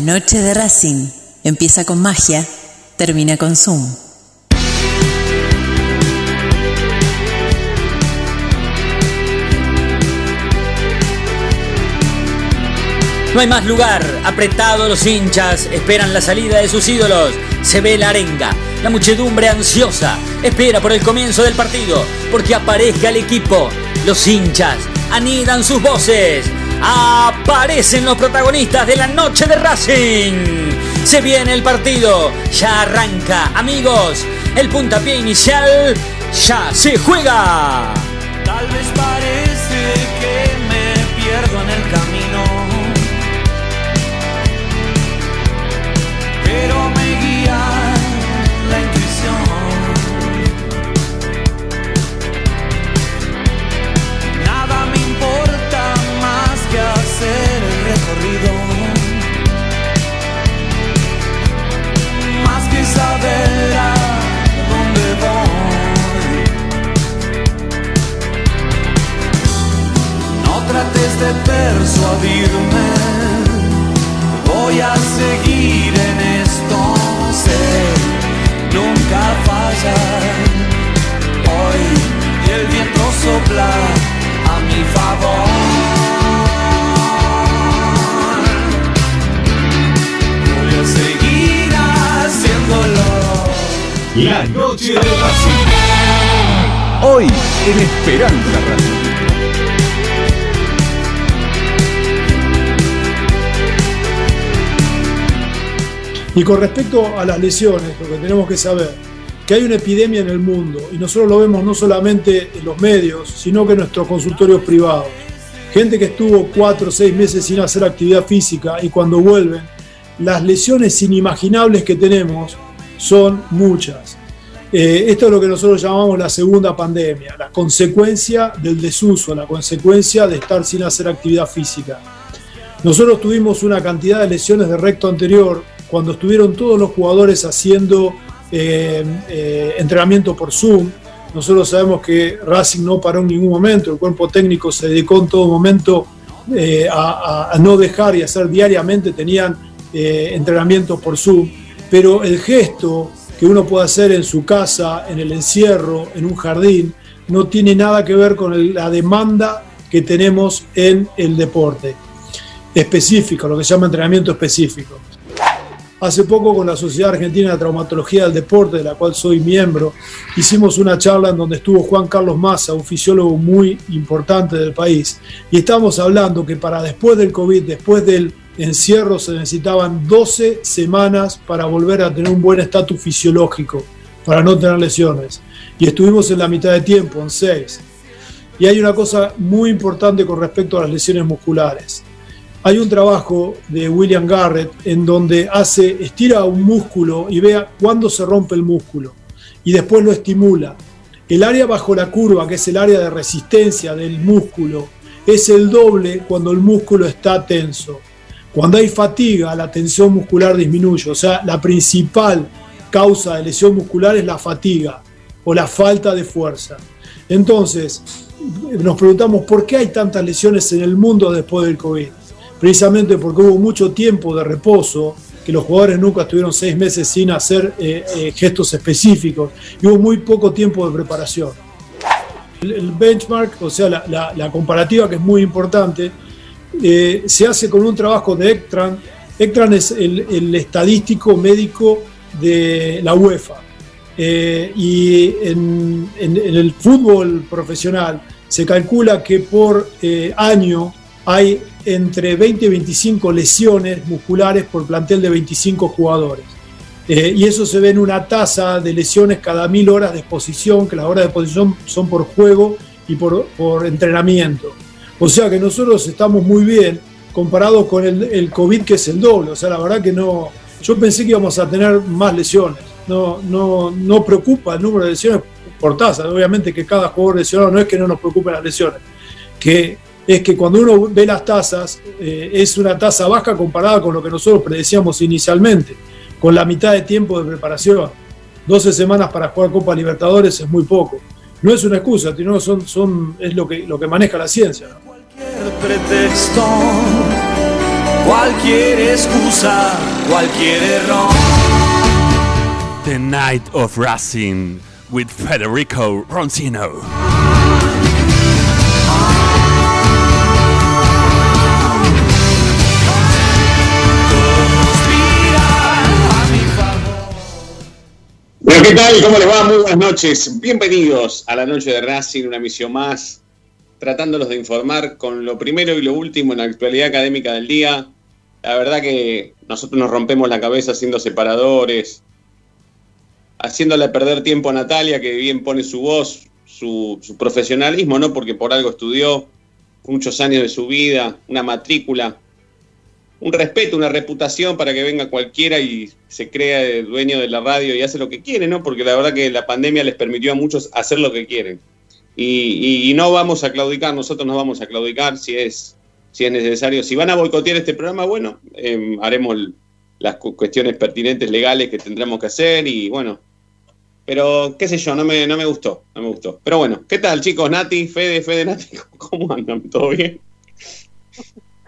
Noche de Racing. Empieza con magia, termina con Zoom. No hay más lugar, apretado los hinchas, esperan la salida de sus ídolos. Se ve la arenga, la muchedumbre ansiosa, espera por el comienzo del partido, porque aparezca el equipo. Los hinchas anidan sus voces. Aparecen los protagonistas de la noche de Racing. Se viene el partido, ya arranca, amigos. El puntapié inicial ya se juega. Tal vez de persuadirme, voy a seguir en esto, sé, nunca fallar. Hoy el viento sopla a mi favor. Voy a seguir haciéndolo. La noche de Racing. Hoy en Esperanza Racing. Y con respecto a las lesiones, lo que tenemos que saber, que hay una epidemia en el mundo y nosotros lo vemos no solamente en los medios, sino que en nuestros consultorios privados. Gente que estuvo cuatro o seis meses sin hacer actividad física y cuando vuelven, las lesiones inimaginables que tenemos son muchas. Eh, esto es lo que nosotros llamamos la segunda pandemia, la consecuencia del desuso, la consecuencia de estar sin hacer actividad física. Nosotros tuvimos una cantidad de lesiones de recto anterior cuando estuvieron todos los jugadores haciendo eh, eh, entrenamiento por Zoom. Nosotros sabemos que Racing no paró en ningún momento, el cuerpo técnico se dedicó en todo momento eh, a, no dejar y hacer diariamente, tenían eh, entrenamiento por Zoom, pero el gesto que uno puede hacer en su casa, en el encierro, en un jardín, no tiene nada que ver con la demanda que tenemos en el deporte específico, lo que se llama entrenamiento específico. Hace poco con la Sociedad Argentina de Traumatología del Deporte, de la cual soy miembro, hicimos una charla en donde estuvo Juan Carlos Massa, un fisiólogo muy importante del país, y estábamos hablando que para después del COVID, después del encierro, se necesitaban 12 semanas para volver a tener un buen estatus fisiológico, para no tener lesiones. Y estuvimos en la mitad de tiempo, en 6. Y hay una cosa muy importante con respecto a las lesiones musculares. Hay un trabajo de William Garrett en donde hace, estira un músculo y vea cuándo se rompe el músculo y después lo estimula. El área bajo la curva, que es el área de resistencia del músculo, es el doble cuando el músculo está tenso. Cuando hay fatiga, la tensión muscular disminuye. O sea, la principal causa de lesión muscular es la fatiga o la falta de fuerza. Entonces, nos preguntamos por qué hay tantas lesiones en el mundo después del COVID. Precisamente porque hubo mucho tiempo de reposo, que los jugadores nunca estuvieron seis meses sin hacer eh, eh, gestos específicos, y hubo muy poco tiempo de preparación. El, el benchmark, o sea, la, la- la comparativa que es muy importante, eh, se hace con un trabajo de Ectran. Ectran es el, el estadístico médico de la UEFA. Eh, y en, en- en el fútbol profesional se calcula que por eh, año hay entre 20 y 25 lesiones musculares por plantel de 25 jugadores. Eh, y eso se ve en una tasa de lesiones cada mil horas de exposición, que las horas de exposición son por juego y por, por entrenamiento. O sea que nosotros estamos muy bien comparado con el, el COVID, que es el doble. O sea, la verdad que no. Yo pensé que íbamos a tener más lesiones. No, no, no preocupa el número de lesiones por tasa. Obviamente que cada jugador lesionado no es que no nos preocupen las lesiones, que es que cuando uno ve las tasas, eh, es una tasa baja comparada con lo que nosotros predecíamos inicialmente, con la mitad de tiempo de preparación. 12 semanas para jugar Copa Libertadores es muy poco. No es una excusa, sino son, son, es lo que, lo que maneja la ciencia. ¿no? Cualquier pretexto cualquier excusa, cualquier error. The Night of Racing with Federico Roncino. ¿Qué tal? ¿Cómo les va? Muy buenas noches. Bienvenidos a la noche de Racing, una misión más, tratándolos de informar con lo primero y lo último en la actualidad académica del día. La verdad que nosotros nos rompemos la cabeza haciendo separadores, haciéndole perder tiempo a Natalia, que bien pone su voz, su, su profesionalismo, ¿no? Porque por algo estudió muchos años de su vida, una matrícula, un respeto, una reputación para que venga cualquiera y se crea el dueño de la radio y hace lo que quiere, ¿no? Porque la verdad que la pandemia les permitió a muchos hacer lo que quieren. Y, no vamos a claudicar, nosotros no vamos a claudicar si es, si es necesario. Si van a boicotear este programa, bueno, eh, haremos las cu- cuestiones pertinentes legales que tendremos que hacer y bueno. Pero qué sé yo, no me, no me gustó, no me gustó. Pero bueno, ¿qué tal chicos? Nati, Fede, Fede, Nati, ¿cómo andan? ¿Todo bien?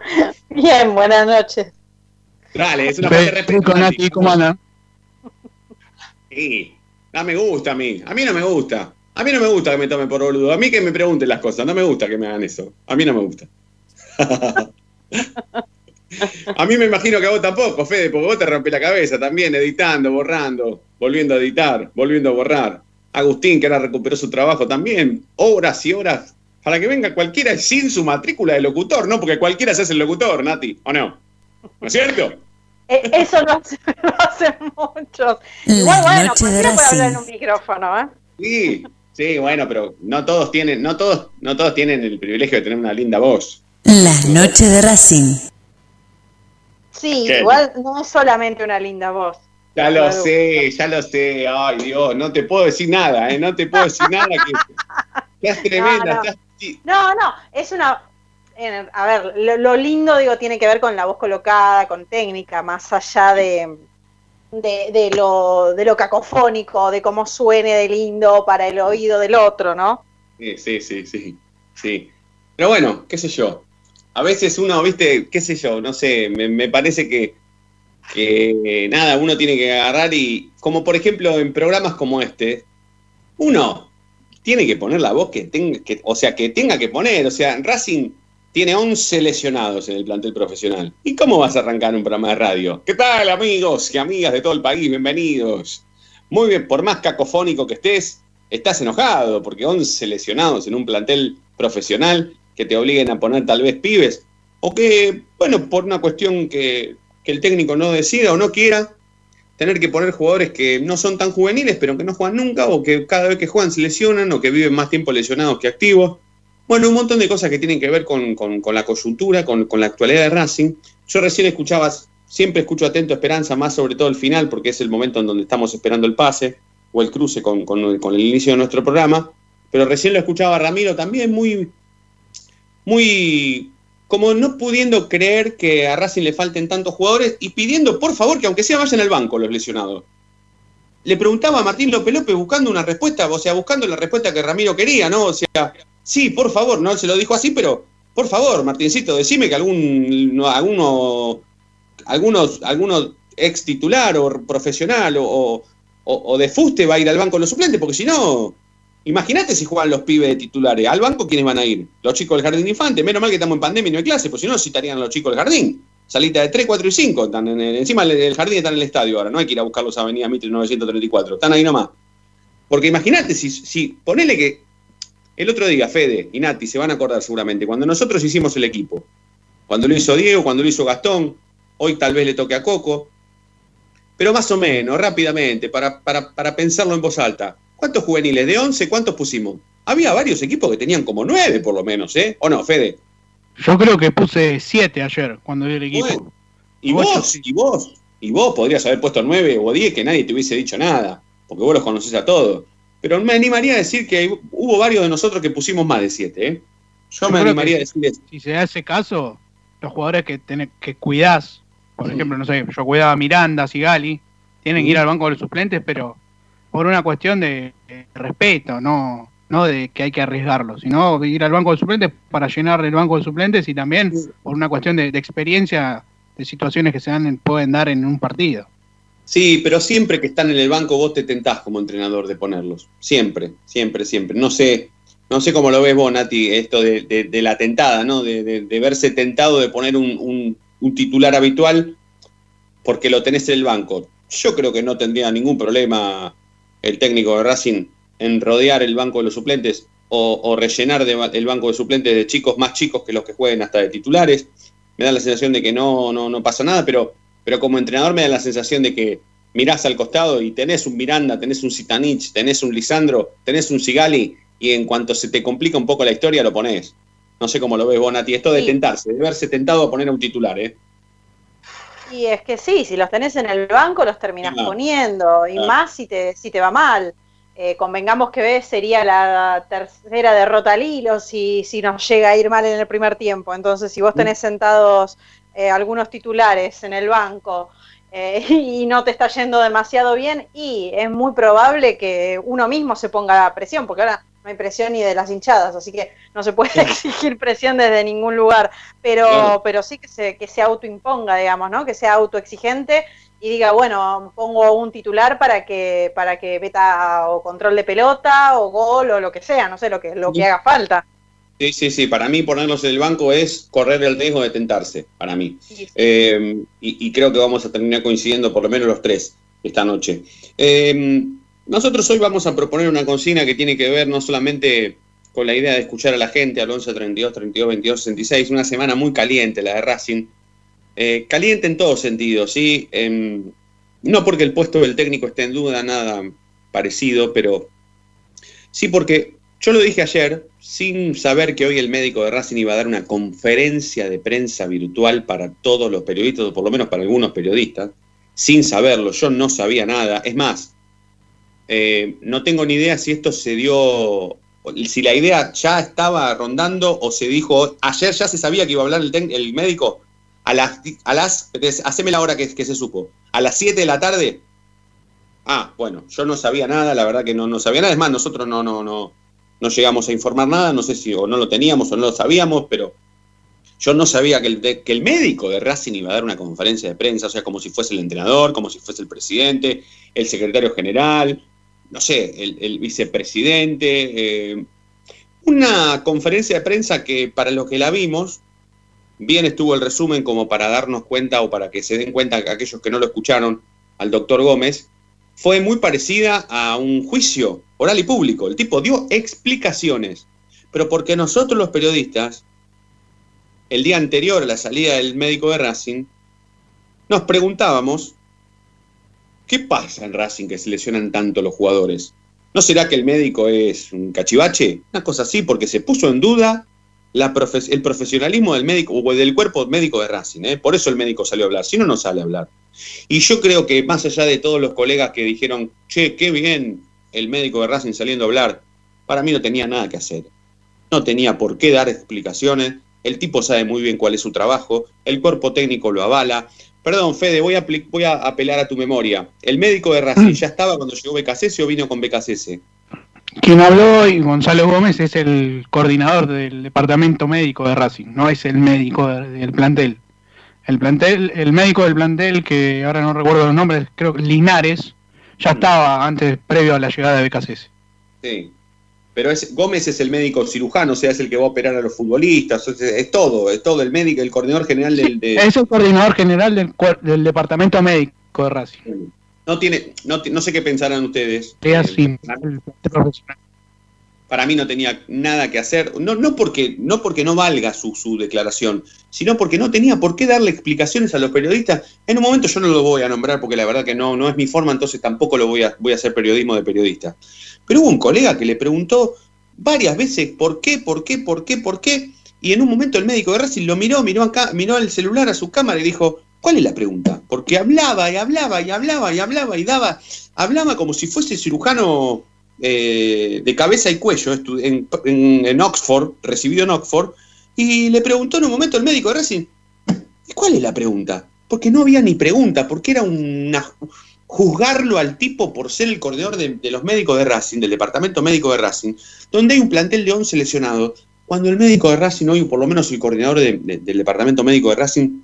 Bien, buenas noches. Dale, es una falta de respeto. ¿cómo anda? Sí, no me gusta a mí. A mí no me gusta. A mí no me gusta que me tomen por boludo. A mí que me pregunten las cosas. No me gusta que me hagan eso. A mí no me gusta. a mí me imagino que a vos tampoco, Fede, porque vos te rompés la cabeza también, editando, borrando, volviendo a editar, volviendo a borrar. Agustín, que ahora recuperó su trabajo también, horas y horas, para que venga cualquiera sin su matrícula de locutor, ¿no? Porque cualquiera se hace el locutor, Nati, ¿o no? ¿No es cierto? Eh, eso lo, hace- lo hacen muchos. La Igual, bueno, cualquiera puede hablar en un micrófono, ¿eh? Sí, sí, bueno, pero no todos tienen, no todos, no todos tienen el privilegio de tener una linda voz. Las noches de Racing. Sí, ¿Qué? igual no es solamente una linda voz. Ya lo sé, ya lo sé. Ay, Dios, no te puedo decir nada, ¿eh? No te puedo decir nada que estás tremenda. No, no. estás- sí, No, no, es una... eh, a ver, lo, lo lindo, digo, tiene que ver con la voz colocada, con técnica, más allá de, de, de lo, de lo cacofónico, de cómo suene de lindo para el oído del otro, ¿no? Sí, sí, sí, sí, sí. Pero bueno, qué sé yo. A veces uno, viste, qué sé yo, no sé, me, me parece que, que, nada, uno tiene que agarrar y, como por ejemplo en programas como este, uno tiene que poner la voz que tenga, que, o sea, que tenga que poner. O sea, Racing tiene 11 lesionados en el plantel profesional. ¿Y cómo vas a arrancar un programa de radio? ¿Qué tal, amigos y amigas de todo el país? Bienvenidos. Muy bien, por más cacofónico que estés, estás enojado porque 11 lesionados en un plantel profesional que te obliguen a poner tal vez pibes o que, bueno, por una cuestión que, que el técnico no decida o no quiera, tener que poner jugadores que no son tan juveniles pero que no juegan nunca o que cada vez que juegan se lesionan o que viven más tiempo lesionados que activos. Bueno, un montón de cosas que tienen que ver con, con- la coyuntura, con, con la actualidad de Racing. Yo recién escuchaba, siempre escucho atento Esperanza, más sobre todo el final, porque es el momento en donde estamos esperando el pase o el cruce con, el inicio de nuestro programa. Pero recién lo escuchaba Ramiro también muy, muy, como no pudiendo creer que a Racing le falten tantos jugadores y pidiendo, por favor, que aunque sea vayan al banco los lesionados. Le preguntaba a Martín López López buscando una respuesta, o sea, buscando la respuesta que Ramiro quería, ¿no? O sea, sí, por favor, no se lo dijo así, pero por favor, Martincito, decime que algún, no, alguno, algunos, algunos ex titular o profesional o, o, o de fuste va a ir al banco los suplentes, porque si no, imagínate si juegan los pibes de titulares. Al banco, ¿quiénes van a ir? Los chicos del jardín infante. Menos mal que estamos en pandemia y no hay clase, pues si no, citarían a los chicos del jardín. Salita de 3, 4 y 5. Están en el- encima el, el jardín está en el estadio ahora. No hay que ir a buscarlos a Avenida Mitre 934. Están ahí nomás. Porque imagínate si, si ponele que el otro día, Fede y Nati se van a acordar seguramente, cuando nosotros hicimos el equipo, cuando lo hizo Diego, cuando lo hizo Gastón, hoy tal vez le toque a Coco, pero más o menos, rápidamente, para, para, para pensarlo en voz alta, ¿cuántos juveniles? ¿De 11 cuántos pusimos? Había varios equipos que tenían como 9 por lo menos, ¿eh? ¿O no, Fede? Yo creo que puse 7 ayer cuando vi el equipo. Bueno, y vos, sí. y vos, y vos podrías haber puesto 9 o 10 que nadie te hubiese dicho nada, porque vos los conocés a todos. Pero me animaría a decir que hubo varios de nosotros que pusimos más de 7, ¿eh? Yo Yo me animaría a decir eso. Si se da ese caso, los jugadores que, tenés, que cuidás, por ejemplo, no sé, yo cuidaba a Miranda, Sigali, tienen que ir al banco de los suplentes, pero por una cuestión de, de respeto, no, no de que hay que arriesgarlo, sino ir al banco de suplentes para llenar el banco de suplentes y también por una cuestión de, de experiencia de situaciones que se dan, pueden dar en un partido. Sí, pero siempre que están en el banco vos te tentás como entrenador de ponerlos. Siempre, siempre, siempre. No sé, no sé cómo lo ves vos, Nati, esto de, de- de la tentada, ¿no? De, de- de verse tentado de poner un, un- un titular habitual porque lo tenés en el banco. Yo creo que no tendría ningún problema el técnico de Racing en rodear el banco de los suplentes o, o rellenar de el banco de suplentes de chicos más chicos que los que jueguen hasta de titulares. Me da la sensación de que no, no, no pasa nada, pero, pero como entrenador me da la sensación de que mirás al costado y tenés un Miranda, tenés un Sitanich, tenés un Lisandro, tenés un Sigali, y en cuanto se te complica un poco la historia lo ponés. No sé cómo lo ves vos, Nati, esto de Sí. tentarse, de verse tentado a poner a un titular, ¿eh? Y es que sí, si los tenés en el banco los terminás Claro. poniendo, y Claro. más si te, si te va mal. Eh, convengamos que ves sería la tercera derrota al hilo si, si nos llega a ir mal en el primer tiempo. Entonces, si vos tenés sentados eh, algunos titulares en el banco eh, y no te está yendo demasiado bien, y es muy probable que uno mismo se ponga presión, porque ahora no hay presión ni de las hinchadas, así que no se puede exigir presión desde ningún lugar, pero, pero sí que se, que se autoimponga, digamos, ¿no? Que sea autoexigente y diga, bueno, pongo un titular para que, para que meta o control de pelota o gol o lo que sea, no sé, lo que, lo que haga falta. Sí, sí, sí, para mí ponerlos en el banco es correr el riesgo de tentarse, para mí. Sí. Eh, y, y creo que vamos a terminar coincidiendo por lo menos los tres esta noche. Eh, nosotros hoy vamos a proponer una consigna que tiene que ver no solamente con la idea de escuchar a la gente al 11 32 32 22 66, una semana muy caliente la de Racing. Eh, caliente en todos sentidos, ¿sí? Em, no porque el puesto del técnico esté en duda, nada parecido, pero sí porque yo lo dije ayer, sin saber que hoy el médico de Racing iba a dar una conferencia de prensa virtual para todos los periodistas, o por lo menos para algunos periodistas, sin saberlo, yo no sabía nada. Es más, eh, no tengo ni idea si esto se dio, si la idea ya estaba rondando o se dijo, ayer ya se sabía que iba a hablar el, el médico, a las, a las, haceme la hora que, se supo, a las 7 de la tarde. Ah, bueno, yo no sabía nada, la verdad que no, no sabía nada, es más, nosotros no, no, no, no llegamos a informar nada, no sé si o no lo teníamos o no lo sabíamos, pero yo no sabía que el, que el médico de Racing iba a dar una conferencia de prensa, o sea, como si fuese el entrenador, como si fuese el presidente, el secretario general, no sé, el, vicepresidente. eh, una conferencia de prensa que para los que la vimos, bien estuvo el resumen como para darnos cuenta o para que se den cuenta aquellos que no lo escucharon al doctor Gómez, fue muy parecida a un juicio oral y público. El tipo dio explicaciones, pero porque nosotros los periodistas, el día anterior a la salida del médico de Racing, nos preguntábamos, ¿qué pasa en Racing que se lesionan tanto los jugadores? ¿No será que el médico es un cachivache? Una cosa así, porque se puso en duda el profesionalismo del médico o del cuerpo médico de Racing. ¿eh? Por eso el médico salió a hablar, si no, no sale a hablar. Y yo creo que más allá de todos los colegas que dijeron, che, qué bien el médico de Racing saliendo a hablar, para mí no tenía nada que hacer. No tenía por qué dar explicaciones. El tipo sabe muy bien cuál es su trabajo, el cuerpo técnico lo avala. Perdón, Fede, voy a, voy a apelar a tu memoria. ¿El médico de Racing ya estaba cuando llegó Becasese o vino con Becasese? Quien habló hoy, Gonzalo Gómez, es el coordinador del departamento médico de Racing, no es el médico de- del plantel. El plantel, el médico del plantel, que ahora no recuerdo los nombres, creo que Linares, ya estaba antes, previo a la llegada de BKCS. Sí. Pero es, Gómez es el médico cirujano, o sea, es el que va a operar a los futbolistas, es, es todo, es todo el médico, el coordinador general del... de- Es el coordinador general del, del departamento médico de Racing. No tiene, no, no sé qué pensarán ustedes. Es así, Eh, el profesional. para mí no tenía nada que hacer, no, no, porque, no porque no valga su, su declaración, sino porque no tenía por qué darle explicaciones a los periodistas. En un momento yo no lo voy a nombrar porque la verdad que no, no es mi forma, entonces tampoco lo voy a, voy a hacer periodismo de periodista. Pero hubo un colega que le preguntó varias veces por qué, por qué, por qué, por qué, y en un momento el médico de Racing lo miró, miró acá, miró el celular a su cámara y dijo, ¿cuál es la pregunta? Porque hablaba y hablaba y hablaba y hablaba y daba, hablaba como si fuese cirujano eh, de cabeza y cuello en, en- en Oxford, recibido en Oxford, y le preguntó en un momento el médico de Racing, ¿y cuál es la pregunta? Porque no había ni pregunta, porque era una juzgarlo al tipo por ser el coordinador de, los médicos de Racing, del departamento médico de Racing, donde hay un plantel de 11 lesionados, cuando el médico de Racing hoy, por lo menos el coordinador de- de- del departamento médico de Racing,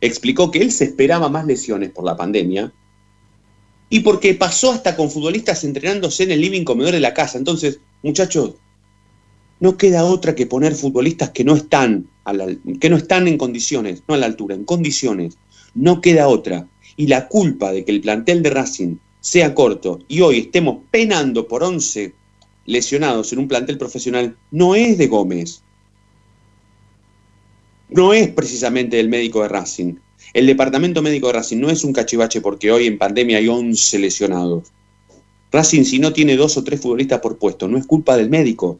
explicó que él se esperaba más lesiones por la pandemia y porque pasó hasta con futbolistas entrenándose en el living comedor de la casa. Entonces, muchachos, no queda otra que poner futbolistas que no están, que no están en condiciones, no a la altura, en condiciones. No queda otra. Y la culpa de que el plantel de Racing sea corto y hoy estemos penando por 11 lesionados en un plantel profesional no es de Gómez. No es precisamente el médico de Racing. El departamento médico de Racing no es un cachivache porque hoy en pandemia hay 11 lesionados. Racing si no tiene dos o tres futbolistas por puesto, no es culpa del médico.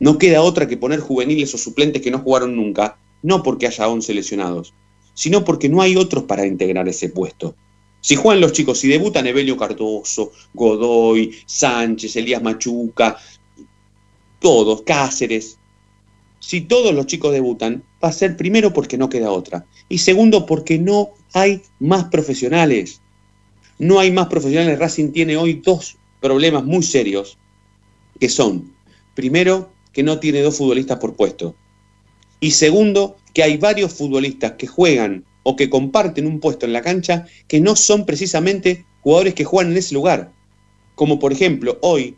No queda otra que poner juveniles o suplentes que no jugaron nunca, no porque haya 11 lesionados, sino porque no hay otros para integrar ese puesto. Si juegan los chicos, si debutan Evelio Cardoso, Godoy, Sánchez, Elías Machuca, todos, Cáceres, si todos los chicos debutan, va a ser primero porque no queda otra. Y segundo porque no hay más profesionales. No hay más profesionales. Racing tiene hoy dos problemas muy serios, que son, primero, que no tiene dos futbolistas por puesto. Y segundo, que hay varios futbolistas que juegan o que comparten un puesto en la cancha que no son precisamente jugadores que juegan en ese lugar. Como por ejemplo, hoy,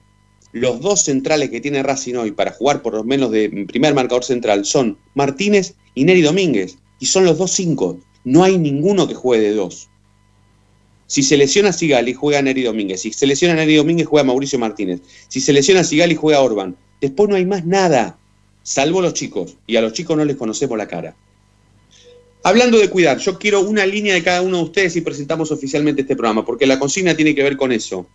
los dos centrales que tiene Racing hoy para jugar por lo menos de primer marcador central son Martínez y Neri Domínguez. Y son los dos cinco. No hay ninguno que juegue de dos. Si se lesiona Sigali, juega Neri Domínguez. Si se lesiona Neri Domínguez, juega Mauricio Martínez. Si se lesiona Sigali, juega Orban. Después no hay más nada, salvo los chicos. Y a los chicos no les conocemos la cara. Hablando de cuidar, yo quiero una línea de cada uno de ustedes y presentamos oficialmente este programa, porque la consigna tiene que ver con eso.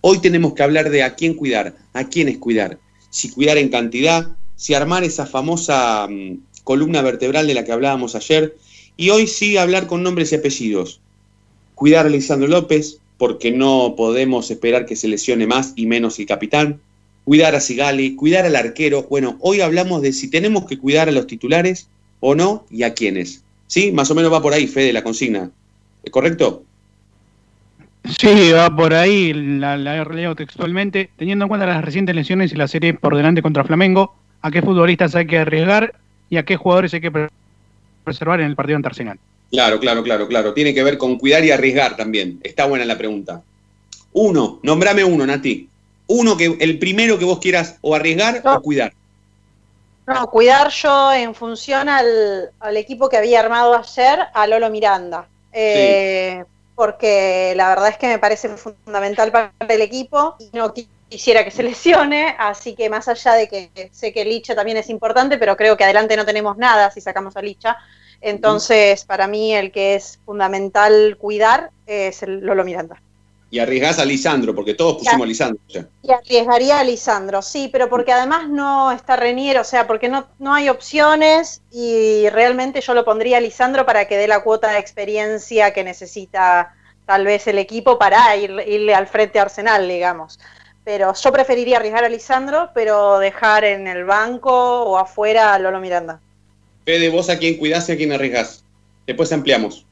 Hoy tenemos que hablar de a quién cuidar, a quiénes cuidar. Si cuidar en cantidad, si armar esa famosa mm, columna vertebral de la que hablábamos ayer. Y hoy sí hablar con nombres y apellidos. Cuidar a Lisandro López, porque no podemos esperar que se lesione más y menos el capitán. Cuidar a Sigali, cuidar al arquero. Bueno, hoy hablamos de si tenemos que cuidar a los titulares o no y a quiénes. ¿Sí? Más o menos va por ahí, Fede, la consigna. ¿Es correcto? Sí, va por ahí, la, la he leo textualmente. Teniendo en cuenta las recientes lesiones y la serie por delante contra Flamengo, ¿a qué futbolistas hay que arriesgar y a qué jugadores hay que pre- preservar en el partido ante Arsenal? Claro, claro, claro, claro. Tiene que ver con cuidar y arriesgar también. Está buena la pregunta. Uno, nombrame uno, Nati. Uno que, el primero que vos quieras o arriesgar o cuidar. No, cuidar yo en función al, al equipo que había armado ayer, a Lolo Miranda. Eh, Porque la verdad es que me parece fundamental para el equipo y no qui- quisiera que se lesione, así que más allá de que sé que Licha también es importante, pero creo que adelante no tenemos nada si sacamos a Licha. Entonces, para mí el que es fundamental cuidar es el Lolo Miranda. Y arriesgás a Lisandro, porque todos pusimos a Lisandro. ya. Y arriesgaría a Lisandro, sí, pero porque además no está Renier, o sea, porque no, no hay opciones y realmente yo lo pondría a Lisandro para que dé la cuota de experiencia que necesita tal vez el equipo para ir- irle al frente a Arsenal, digamos. Pero yo preferiría arriesgar a Lisandro, pero dejar en el banco o afuera a Lolo Miranda. Fede, vos a quién cuidás y a quién arriesgás. Después ampliamos.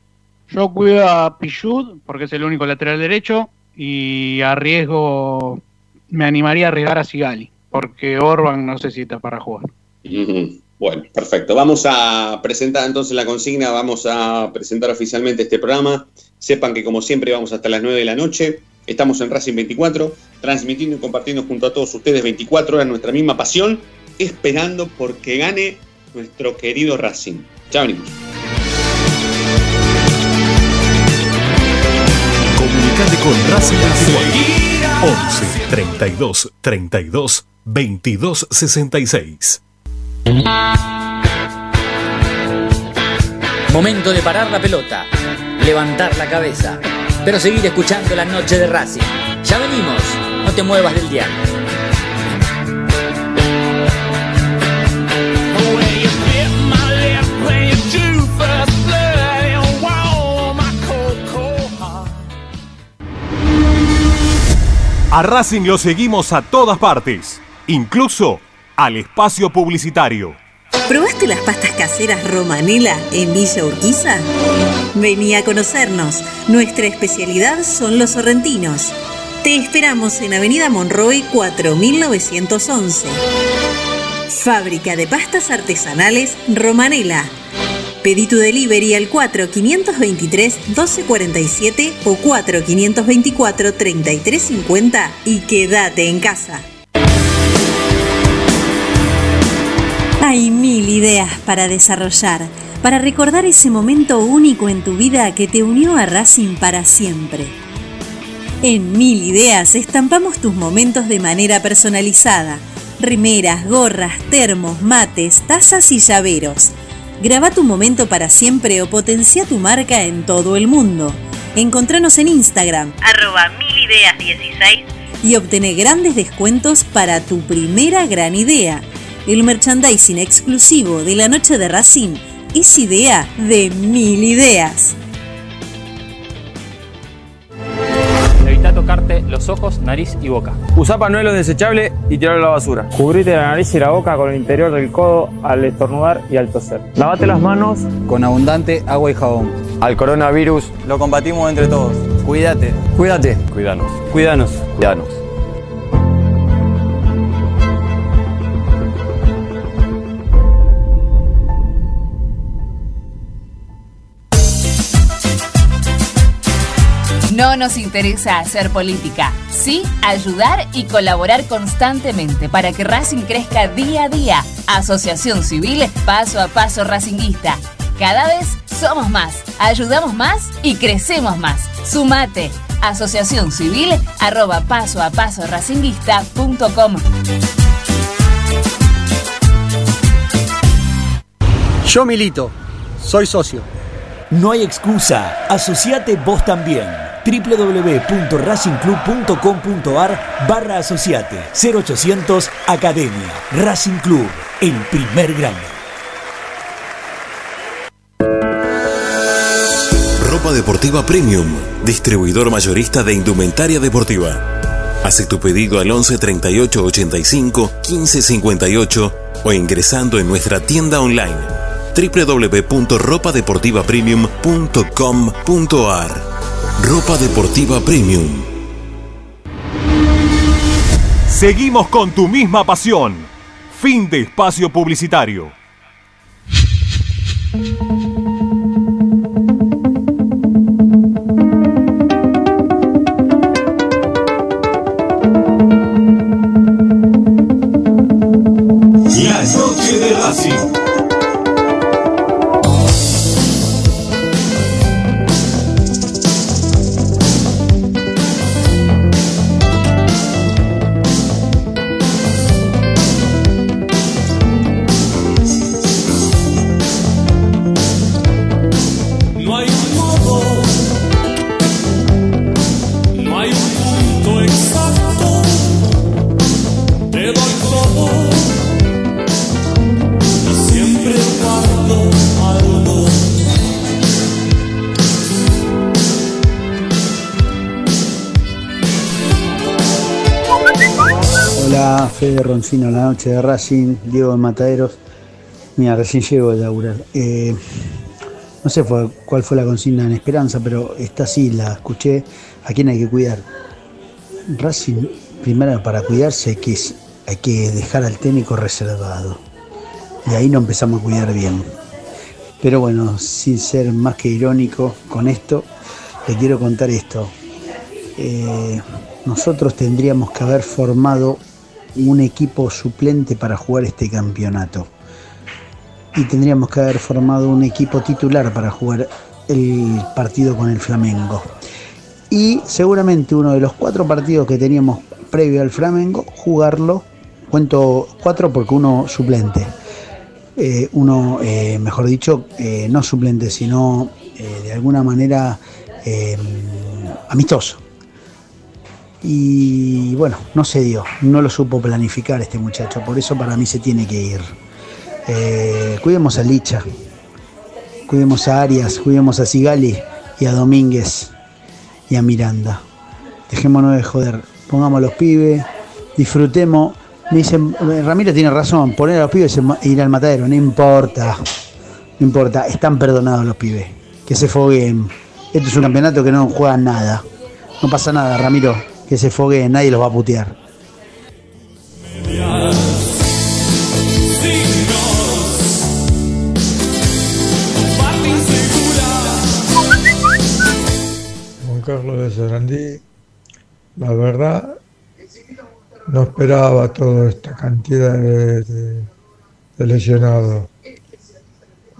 Yo cuido a Pichud porque es el único lateral derecho y arriesgo, me animaría a arriesgar a Sigali porque Orban no si está para jugar. Bueno, perfecto. Vamos a presentar entonces la consigna, vamos a presentar oficialmente este programa. Sepan que como siempre vamos hasta las 9 de la noche. Estamos en Racing 24, transmitiendo y compartiendo junto a todos ustedes 24 horas nuestra misma pasión, esperando porque gane nuestro querido Racing. Ya venimos. Comunicate con Racing 24 11 32 32 22 66. Momento de parar la pelota, levantar la cabeza, pero seguir escuchando la noche de Racing. Ya venimos, no te muevas del dial. A Racing lo seguimos a todas partes, incluso al espacio publicitario. ¿Probaste las pastas caseras Romanela en Villa Urquiza? Vení a conocernos. Nuestra especialidad son los sorrentinos. Te esperamos en Avenida Monroy 4911. Fábrica de pastas artesanales Romanela. Pedí tu delivery al 4523-1247 o 4524-3350 y quédate en casa. Hay mil ideas para desarrollar, para recordar ese momento único en tu vida que te unió a Racing para siempre. En Mil Ideas estampamos tus momentos de manera personalizada. Remeras, gorras, termos, mates, tazas y llaveros. Graba tu momento para siempre o potencia tu marca en todo el mundo. Encontranos en Instagram, arroba milideas16 y obtené grandes descuentos para tu primera gran idea. El merchandising exclusivo de la noche de Racing es idea de mil ideas. Los ojos, nariz y boca. Usa pañuelo desechable y tirarlo a la basura. Cubrite la nariz y la boca con el interior del codo al estornudar y al toser. Lavate las manos con abundante agua y jabón. Al coronavirus lo combatimos entre todos. Cuídate. Cuídate. Cuídanos. Cuídanos. Cuídanos. No nos interesa hacer política, sí ayudar y colaborar constantemente para que Racing crezca día a día. Asociación Civil Paso a Paso Racinguista. Cada vez somos más, ayudamos más y crecemos más. Sumate. Asociación Civil arroba paso a paso racinguista.com. Yo milito, soy socio. No hay excusa, asociate vos también www.racingclub.com.ar barra asociate 0800 Academia Racing Club, el primer grande. Ropa Deportiva Premium, distribuidor mayorista de indumentaria deportiva. Hace tu pedido al 11 38 85 15 58 o ingresando en nuestra tienda online www.ropadeportivapremium.com.ar Ropa Deportiva Premium. Seguimos con tu misma pasión. Fin de espacio publicitario. Fede Roncino, la noche de Racing, Diego de Mataderos. Mira, recién llego de laburar. Eh, no sé cuál fue la consigna en Esperanza, pero esta sí la escuché. ¿A quién hay que cuidar? Racing, primero para cuidarse hay que, hay que dejar al técnico reservado. Y ahí no empezamos a cuidar bien. Pero bueno, sin ser más que irónico con esto, le quiero contar esto. Eh, nosotros tendríamos que haber formado un equipo suplente para jugar este campeonato. Y tendríamos que haber formado un equipo titular para jugar el partido con el Flamengo. Y seguramente uno de los cuatro partidos que teníamos previo al Flamengo, jugarlo, cuento cuatro porque uno suplente. Eh, uno, eh, mejor dicho, eh, no suplente, sino de alguna manera amistoso. Y bueno, no se dio, no lo supo planificar este muchacho, por eso para mí se tiene que ir. Eh, cuidemos a Licha, cuidemos a Arias, cuidemos a Sigali y a Domínguez y a Miranda. Dejémonos de joder, pongamos a los pibes, disfrutemos. Me dicen, Ramiro tiene razón, poner a los pibes e ir al matadero, no importa, no importa, están perdonados los pibes, que se fogueen. Esto es un campeonato que no juegan nada, no pasa nada, Ramiro, que se fogueen, nadie los va a putear. Juan Carlos de Sarandí, la verdad, no esperaba toda esta cantidad de lesionados.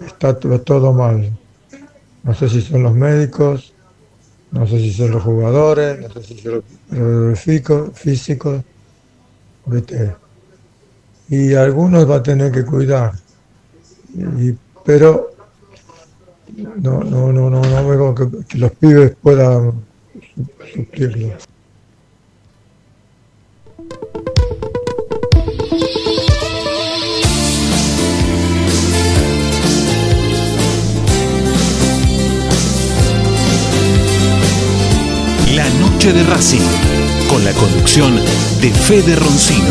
Está todo mal. No sé si son los médicos, no sé si son los jugadores, no sé si son los físicos, ¿viste? Y algunos va a tener que cuidar. Pero no, no, no, no, no veo que, que los pibes puedan su- suplirlo. Noche de Racing, con la conducción de Fede Roncino.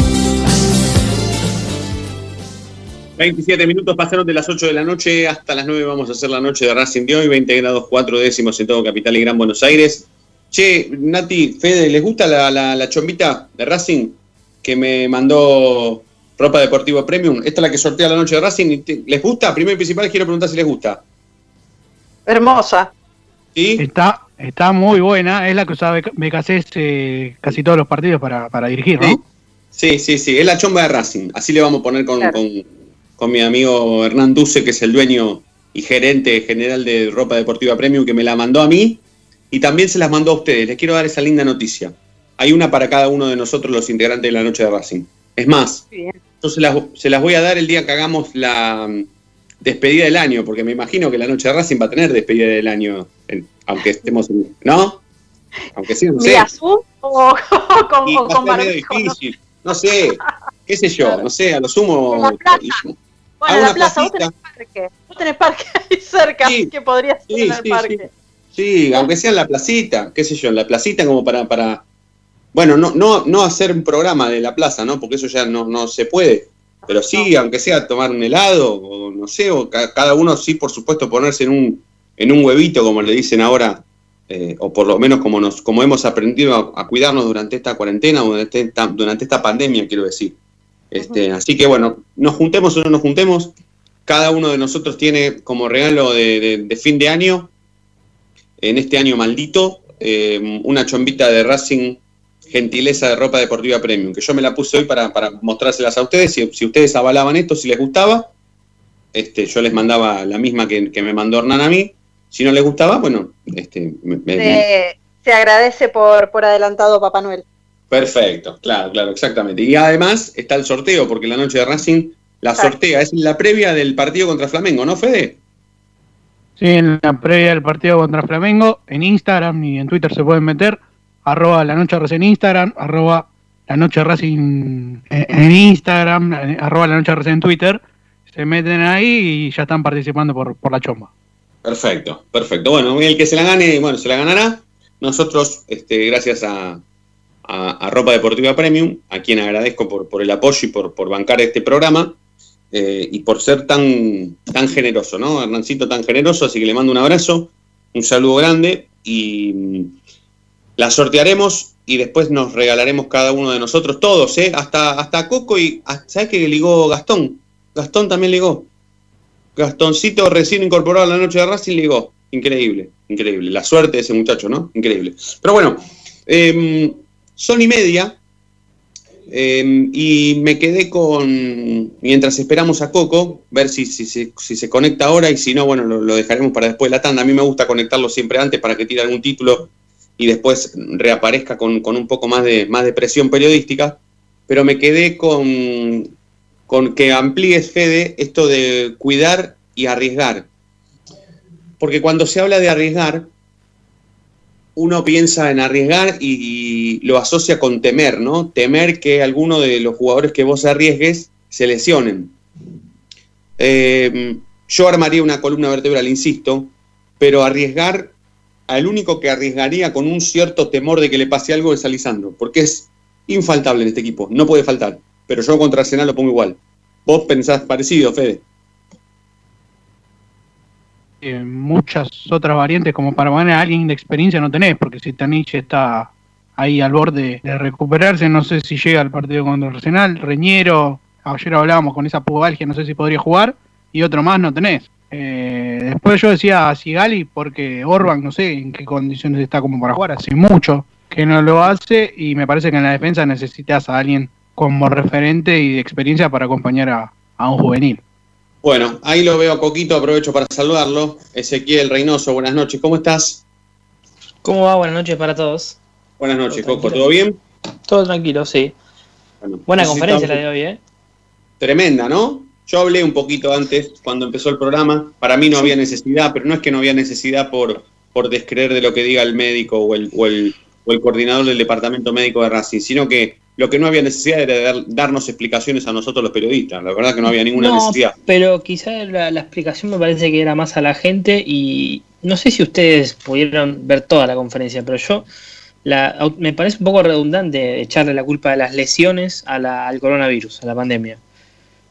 27 minutos pasaron de las 8 de la noche hasta las 9 vamos a hacer la noche de Racing de hoy, 20 grados 4 décimos en todo Capital y Gran Buenos Aires. Che, Nati, Fede, ¿les gusta la, la, la chombita de Racing que me mandó Ropa Deportiva Premium? Esta es la que sortea la noche de Racing. ¿Les gusta? Primero y principal quiero preguntar si les gusta. Hermosa. Está, está muy buena, es la que usaba BKC eh, casi todos los partidos para, para dirigir, ¿no? Sí, sí, sí, es la chomba de Racing. Así le vamos a poner con, con, con mi amigo Hernán Duce, que es el dueño y gerente general de Ropa Deportiva Premium, que me la mandó a mí y también se las mandó a ustedes. Les quiero dar esa linda noticia. Hay una para cada uno de nosotros, los integrantes de la noche de Racing. Es más, yo se las, se las voy a dar el día que hagamos la despedida del año, porque me imagino que la noche de Racing va a tener despedida del año, en- aunque estemos en- ¿No? Aunque sí, no sé. ¿Vía Zoom o, o con, Y o barbijo? ¿no? difícil. No sé, qué sé yo, no sé, a lo sumo. En la plaza. Bueno, en la plaza, vos tenés parque. Vos tenés parque ahí cerca, que podrías ir sí, en el sí, parque. Sí, aunque sea en la placita, qué sé yo, en la placita como para, para bueno, no, no, no hacer un programa de la plaza, ¿no? Porque eso ya no, no se puede. Pero sí, aunque sea tomar un helado, o no sé, o ca- cada uno sí, por supuesto, ponerse en un, en un huevito, como le dicen ahora, eh, o por lo menos como nos, como hemos aprendido a, a cuidarnos durante esta cuarentena, durante esta, durante esta pandemia, quiero decir. Este, Así que bueno, nos juntemos o no nos juntemos, cada uno de nosotros tiene como regalo de, de- de fin de año, en este año maldito, eh, una chombita de Racing gentileza de ropa deportiva premium, que yo me la puse hoy para, para mostrárselas a ustedes, si, si ustedes avalaban esto, si les gustaba, este, yo les mandaba la misma que, que me mandó Hernán a mí, si no les gustaba, bueno, este, me- me- Se, se agradece por, por adelantado, Papá Noel. perfecto, claro, claro, exactamente. Y además está el sorteo, porque la noche de Racing la sortea, es la previa del partido contra Flamengo, ¿no, Fede? Sí, en la previa del partido contra Flamengo, en Instagram y en Twitter se pueden meter, arroba la noche en Instagram, arroba la noche Racing en Instagram, arroba la noche Racing en Twitter, se meten ahí y ya están participando por, por la chomba. Perfecto, perfecto. Bueno, el que se la gane, bueno, se la ganará. Nosotros, este, gracias a, a, a Ropa Deportiva Premium, a quien agradezco por, por el apoyo y por, por bancar este programa, eh, y por ser tan, tan generoso, ¿no? Hernancito tan generoso, así que le mando un abrazo, un saludo grande y mm, la sortearemos y después nos regalaremos cada uno de nosotros, todos, ¿eh? Hasta, hasta Coco y, ah, ¿sabes qué ligó Gastón? Gastón también ligó. Gastoncito recién incorporado a la noche de Racing ligó. Increíble, increíble. La suerte de ese muchacho, ¿no? Increíble. Pero bueno, eh, son y media. eh, y me quedé con, mientras esperamos a Coco, ver si, si, si se conecta ahora y si no, bueno, lo, dejaremos para después de la tanda. A mí me gusta conectarlo siempre antes para que tire algún título y después reaparezca con, con un poco más de, más de presión periodística. Pero me quedé con, con que amplíes, Fede, esto de cuidar y arriesgar. Porque cuando se habla de arriesgar, uno piensa en arriesgar y, lo asocia con temer, ¿no? Temer que alguno de los jugadores que vos arriesgues se lesionen. Eh, yo armaría una columna vertebral, insisto, pero arriesgar, al único que arriesgaría con un cierto temor de que le pase algo es a porque es infaltable en este equipo, no puede faltar. Pero yo contra Arsenal lo pongo igual. ¿Vos pensás parecido, Fede? Eh, muchas otras variantes como para poner a alguien de experiencia no tenés, porque si Tanich está ahí al borde de recuperarse, no sé si llega al partido contra Arsenal, Reñero, ayer hablábamos con esa pubalgia, no sé si podría jugar, y otro más no tenés. Eh, después yo decía a Sigali porque Orban no sé en qué condiciones está como para jugar, hace mucho que no lo hace y me parece que en la defensa necesitas a alguien como referente y de experiencia para acompañar a, a un juvenil. Bueno, ahí lo veo a Coquito, aprovecho para saludarlo. Ezequiel Reynoso, buenas noches, ¿cómo estás? ¿Cómo va? Buenas noches para todos. Buenas noches, Coco, ¿todo bien? Todo tranquilo, sí. Buena conferencia la de hoy, ¿eh? Tremenda, ¿no? Yo hablé un poquito antes, cuando empezó el programa. Para mí no había necesidad, pero no es que no había necesidad por, por descreer de lo que diga el médico o el, o el, o el coordinador del departamento médico de Racing, sino que lo que no había necesidad era dar- darnos explicaciones a nosotros los periodistas. La verdad que no había ninguna No, necesidad. pero quizá la, la explicación me parece que era más a la gente y no sé si ustedes pudieron ver toda la conferencia, pero yo la, me parece un poco redundante echarle la culpa de las lesiones a la- al coronavirus, a la pandemia.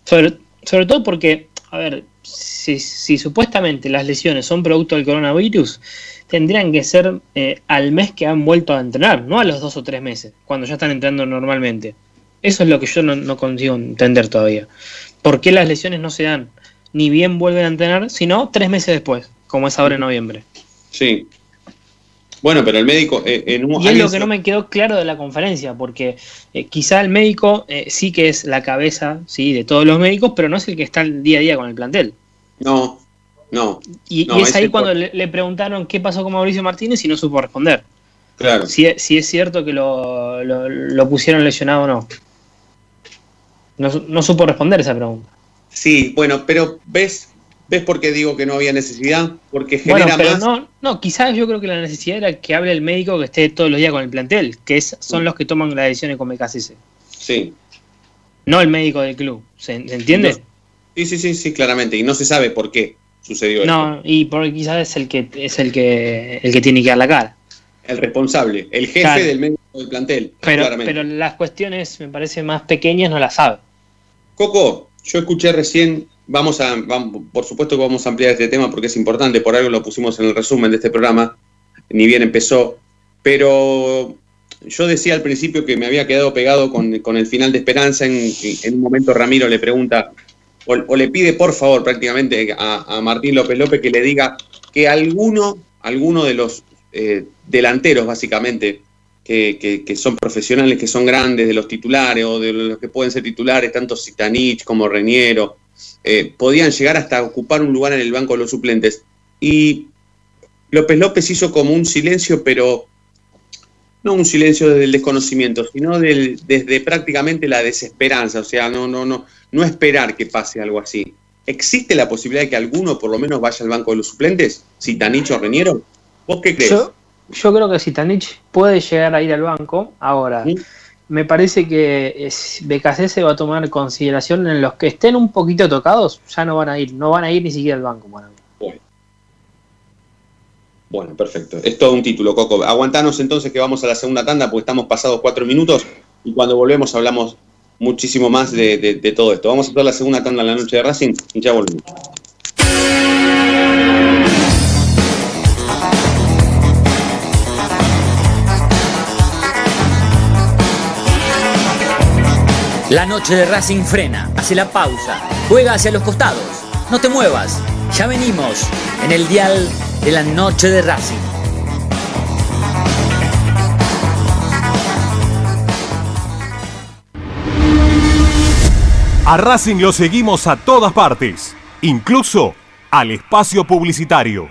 Sobre, sobre todo porque, a ver, si, si supuestamente las lesiones son producto del coronavirus, tendrían que ser eh, al mes que han vuelto a entrenar, no a los dos o tres meses, cuando ya están entrando normalmente. Eso es lo que yo no, no consigo entender todavía. ¿Por qué las lesiones no se dan ni bien vuelven a entrenar, sino tres meses después, como es ahora en noviembre? Sí. Bueno, pero el médico eh, en un Y es lo que no me quedó claro de la conferencia, porque eh, quizá el médico eh, sí que es la cabeza sí de todos los médicos, pero no es el que está el día a día con el plantel. No, no. Y, no, y es ahí cuando le, le preguntaron qué pasó con Mauricio Martínez y no supo responder. Claro. Si, es- si es cierto que lo, lo- lo pusieron lesionado o no. no. no supo responder esa pregunta. Sí, bueno, pero ¿ves, ¿ves por qué digo que no había necesidad? Porque Bueno, genera pero más. no, no, quizás yo creo que la necesidad era que hable el médico que esté todos los días con el plantel, que es, son los que toman las decisiones con BKCC, Sí. no el médico del club. ¿Se, entiende? Sí, sí, sí, sí, claramente. Y no se sabe por qué sucedió esto. No, y porque quizás es el que es el que el que tiene que dar la cara. El responsable, el jefe Claro. del médico del plantel. Pero, claramente. pero las cuestiones me parece más pequeñas no las sabe. Coco, yo escuché recién, vamos a, vam- por supuesto que vamos a ampliar este tema porque es importante, por algo lo pusimos en el resumen de este programa, ni bien empezó, pero yo decía al principio que me había quedado pegado con, con el final de Esperanza, en, en un momento Ramiro le pregunta, o, le pide por favor prácticamente a, Martín López López que le diga que alguno, alguno de los eh, delanteros básicamente, que, que- que son profesionales, que son grandes, de los titulares o de los que pueden ser titulares, tanto Sitanich como Reñero, eh, podían llegar hasta ocupar un lugar en el banco de los suplentes. Y López López hizo como un silencio, pero no un silencio desde el desconocimiento, sino del- desde prácticamente la desesperanza, o sea, no, no, no, no esperar que pase algo así. ¿Existe la posibilidad de que alguno por lo menos vaya al banco de los suplentes? ¿Sitanich o Reñero? ¿Vos qué crees? Yo, yo creo que Sitanich puede llegar a ir al banco. Ahora, me parece que es- BKC va a tomar consideración en los que estén un poquito tocados, ya no van a ir, no van a ir ni siquiera al banco. mí. Bueno, perfecto. Es todo un título, Coco. Aguantanos entonces que vamos a la segunda tanda porque estamos pasados cuatro minutos y cuando volvemos hablamos muchísimo más de, de- de todo esto. Vamos a hacer la segunda tanda en la noche de Racing y ya volvemos. La noche de Racing frena, hace la pausa, juega hacia los costados. No te muevas, ya venimos en el dial de la noche de Racing. A Racing lo seguimos a todas partes, incluso al espacio publicitario.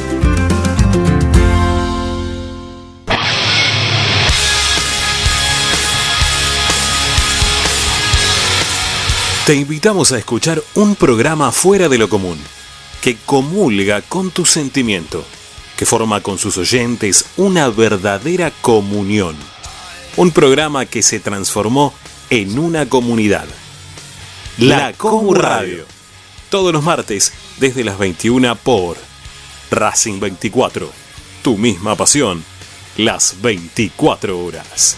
Te invitamos a escuchar un programa fuera de lo común, que comulga con tu sentimiento, que forma con sus oyentes una verdadera comunión. Un programa que se transformó en una comunidad. La Comu Radio. Todos los martes desde las 21 por Racing 24. Tu misma pasión, las 24 horas.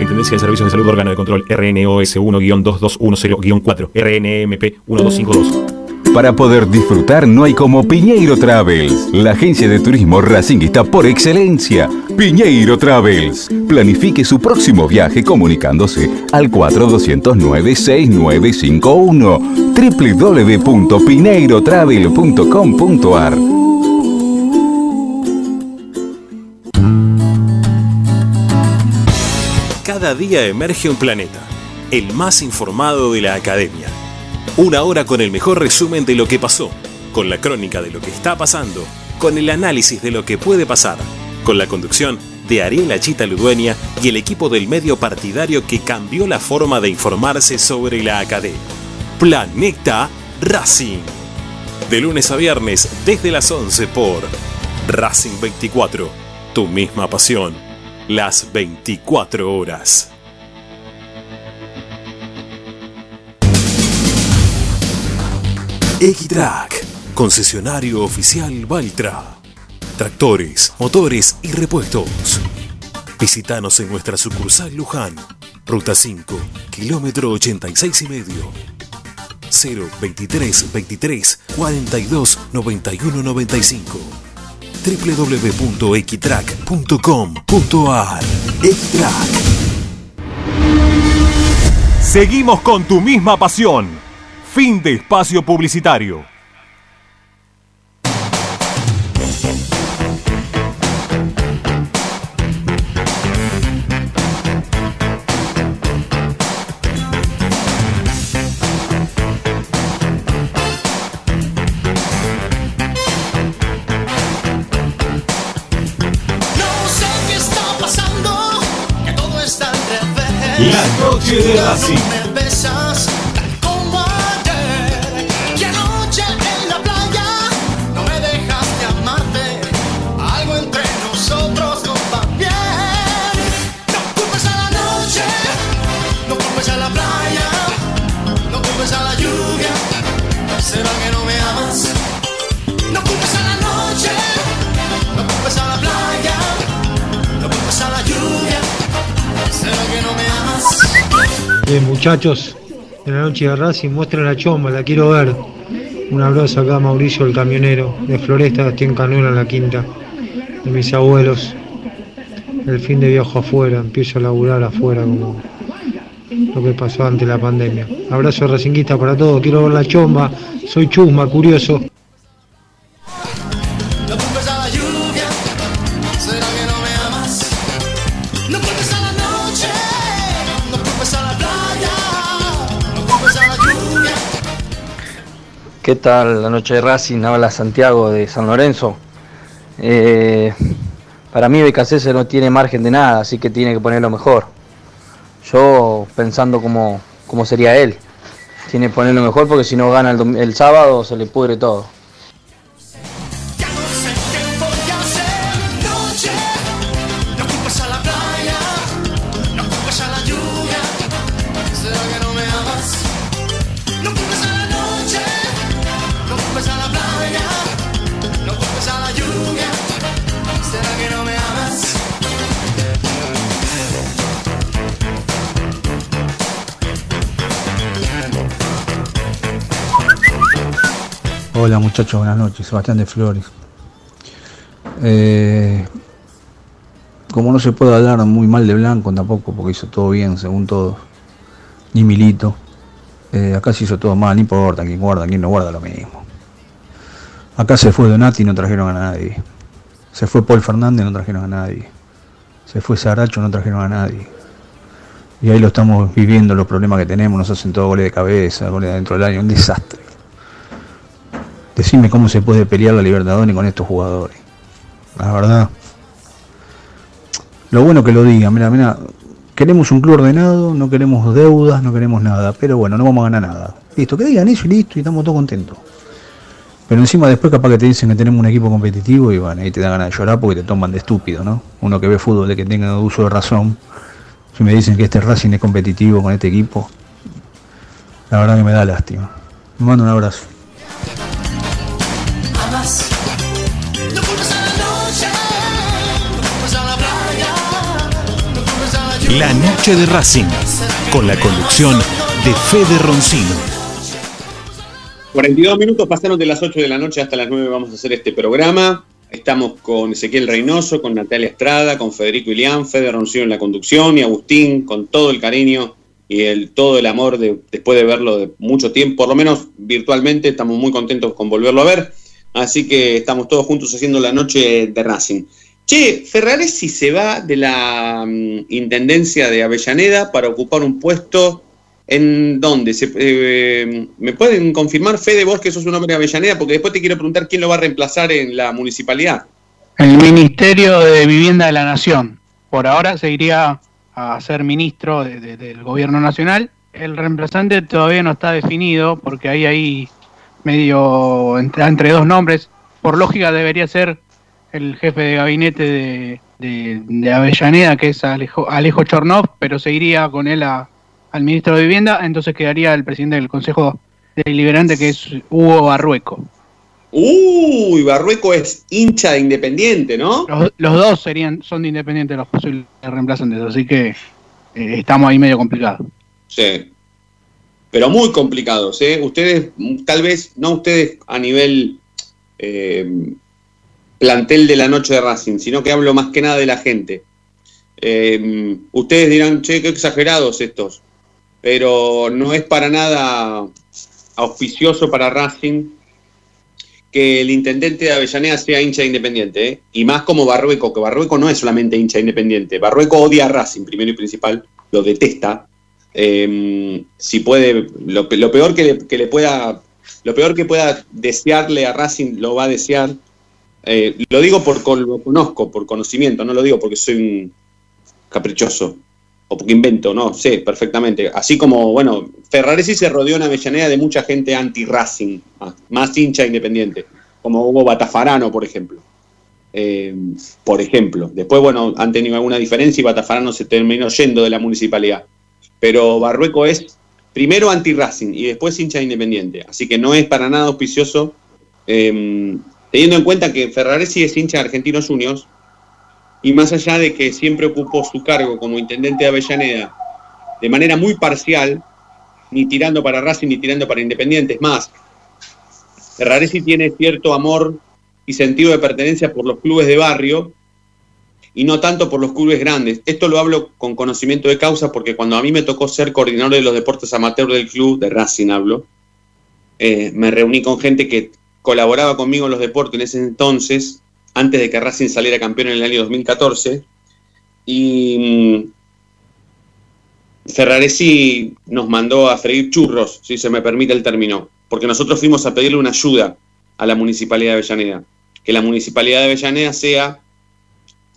Superintendencia de Servicios de Salud Órgano de Control RNOS 1-2210-4 RNMP 1252 Para poder disfrutar no hay como Piñeiro Travels, la agencia de turismo racinguista por excelencia. Piñeiro Travels. Planifique su próximo viaje comunicándose al 4209-6951 www.pineirotravel.com.ar Cada día emerge un planeta, el más informado de la academia. Una hora con el mejor resumen de lo que pasó, con la crónica de lo que está pasando, con el análisis de lo que puede pasar, con la conducción de Ariel Achita Ludueña y el equipo del medio partidario que cambió la forma de informarse sobre la academia. Planeta Racing. De lunes a viernes desde las 11 por Racing 24. Tu misma pasión. Las 24 horas. Equitrack, concesionario oficial Valtra. Tractores, motores y repuestos. Visítanos en nuestra sucursal Luján, ruta 5, kilómetro 86 y medio. 0 23 23 42 91 95 www.equitrack.com.ar Equitrack Seguimos con tu misma pasión. Fin de espacio publicitario. La noche de Racing. Muchachos, en la noche de Racing muestren la chomba, la quiero ver. Un abrazo acá a Mauricio el camionero, de Floresta, estoy en en la quinta, de mis abuelos. El fin de viajo afuera, empiezo a laburar afuera como lo que pasó antes de la pandemia. Abrazo racinguista para todos, quiero ver la chomba, soy chusma, curioso. ¿Qué tal la noche de Racing? Habla Santiago de San Lorenzo. Eh, para mí Becasese no tiene margen de nada, así que tiene que poner lo mejor. Yo pensando como, como sería él, tiene que poner lo mejor porque si no gana el, el sábado se le pudre todo. Hola muchachos, buenas noches. Sebastián de Flores. Eh, como no se puede hablar muy mal de Blanco tampoco, porque hizo todo bien, según todo, ni Milito. eh, acá se hizo todo mal, no importa quién guarda, quién no guarda lo mismo. Acá se fue Donati y no trajeron a nadie. Se fue Paul Fernández no trajeron a nadie. Se fue Saracho, no trajeron a nadie. Y ahí lo estamos viviendo, los problemas que tenemos, nos hacen todos goles de cabeza, goles dentro del año, un desastre. Decime cómo se puede pelear la Libertadores con estos jugadores. La verdad. Lo bueno que lo digan, mira, mira, queremos un club ordenado, no queremos deudas, no queremos nada, pero bueno, no vamos a ganar nada. Listo, que digan eso y listo, y estamos todos contentos. Pero encima después capaz que te dicen que tenemos un equipo competitivo y bueno, ahí te da ganas de llorar porque te toman de estúpido, ¿no? Uno que ve fútbol de que tenga uso de razón. Si me dicen que este Racing es competitivo con este equipo, la verdad que me da lástima. Me mando un abrazo. La noche de Racing, con la conducción de Fede Roncino. 42 minutos pasaron de las 8 de la noche hasta las 9 vamos a hacer este programa. Estamos con Ezequiel Reynoso, con Natalia Estrada, con Federico Ilián, Fede Roncino en la conducción y Agustín con todo el cariño y el, todo el amor de, después de verlo de mucho tiempo, por lo menos virtualmente, estamos muy contentos con volverlo a ver. Así que estamos todos juntos haciendo la noche de Racing. Che, Ferraresi se va de la mm, Intendencia de Avellaneda para ocupar un puesto en dónde. Se- eh, ¿Me pueden confirmar, Fede, vos que sos un hombre de Avellaneda? Porque después te quiero preguntar quién lo va a reemplazar en la municipalidad. El Ministerio de Vivienda de la Nación. Por ahora seguiría a ser ministro de- de- del Gobierno Nacional. El reemplazante todavía no está definido porque hay ahí medio entre, entre dos nombres. Por lógica debería ser el jefe de gabinete de, de- de Avellaneda, que es Alejo, Alejo Chornov, pero seguiría con él a- al ministro de Vivienda, entonces quedaría el presidente del Consejo Deliberante, que es Hugo Barrueco. Uy, Barrueco es hincha de Independiente, ¿no? Los, los dos serían son de independientes los posibles reemplazantes, así que eh, estamos ahí medio complicados. Sí. Pero muy complicados, ¿eh? Ustedes, tal vez, no ustedes a nivel eh, plantel de la noche de Racing, sino que hablo más que nada de la gente. Eh, ustedes dirán, che, qué exagerados estos. Pero no es para nada auspicioso para Racing que el intendente de Avellaneda sea hincha de Independiente, ¿eh? y más como Barrueco, que Barrueco no es solamente hincha de Independiente, Barrueco odia a Racing, primero y principal, lo detesta. Eh, si puede, lo, pe- lo peor que que le pueda, lo peor que pueda desearle a Racing lo va a desear. Eh, lo digo por con- lo conozco, por conocimiento, no lo digo porque soy un caprichoso o porque invento, no, sé perfectamente. Así como, bueno, Ferraresi se rodeó en Avellaneda de mucha gente anti-Racing, más hincha independiente, como Hugo Batafarano, por ejemplo. Eh, por ejemplo. Después, bueno, han tenido alguna diferencia y Batafarano se terminó yendo de la municipalidad. Pero Barrueco es primero anti-Racing y después hincha independiente. Así que no es para nada auspicioso, eh, teniendo en cuenta que Ferraresi es hincha de Argentinos Juniors y más allá de que siempre ocupó su cargo como intendente de Avellaneda de manera muy parcial, ni tirando para Racing ni tirando para Independiente, es más, Ferraresi tiene cierto amor y sentido de pertenencia por los clubes de barrio y no tanto por los clubes grandes. Esto lo hablo con conocimiento de causa porque cuando a mí me tocó ser coordinador de los deportes amateur del club, de Racing hablo, eh, me reuní con gente que colaboraba conmigo en los deportes en ese entonces, antes de que Racing saliera campeón en el año 2014, y mm, Ferraresi nos mandó a freír churros, si se me permite el término, porque nosotros fuimos a pedirle una ayuda a la Municipalidad de Avellaneda, que la Municipalidad de Avellaneda sea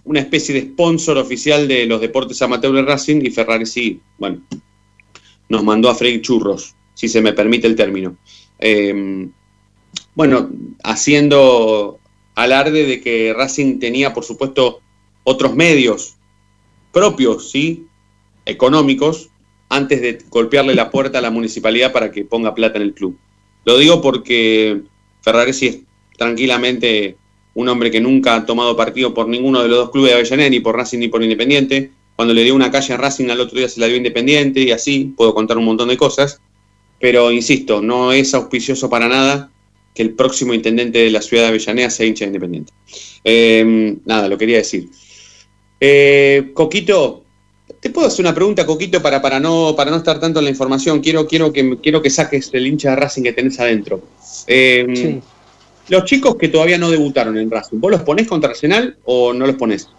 una especie de sponsor oficial de los deportes amateur de Racing y Ferraresi, bueno, nos mandó a freír churros, si se me permite el término. Eh, bueno, haciendo alarde de que Racing tenía, por supuesto, otros medios propios, ¿sí? Económicos, antes de golpearle la puerta a la municipalidad para que ponga plata en el club. Lo digo porque Ferraresi es tranquilamente un hombre que nunca ha tomado partido por ninguno de los dos clubes de Avellaneda, ni por Racing ni por Independiente. Cuando le dio una calle a Racing, al otro día se la dio Independiente y así, puedo contar un montón de cosas. Pero insisto, no es auspicioso para nada que el próximo intendente de la ciudad de Avellaneda sea hincha de Independiente. Eh, nada, lo quería decir. Eh, Coquito, te puedo hacer una pregunta, Coquito, para, para, no, para no estar tanto en la información. Quiero, quiero, que, quiero que saques el hincha de Racing que tenés adentro. Eh, los chicos que todavía no debutaron en Racing, ¿vos los ponés contra Arsenal o no los ponés?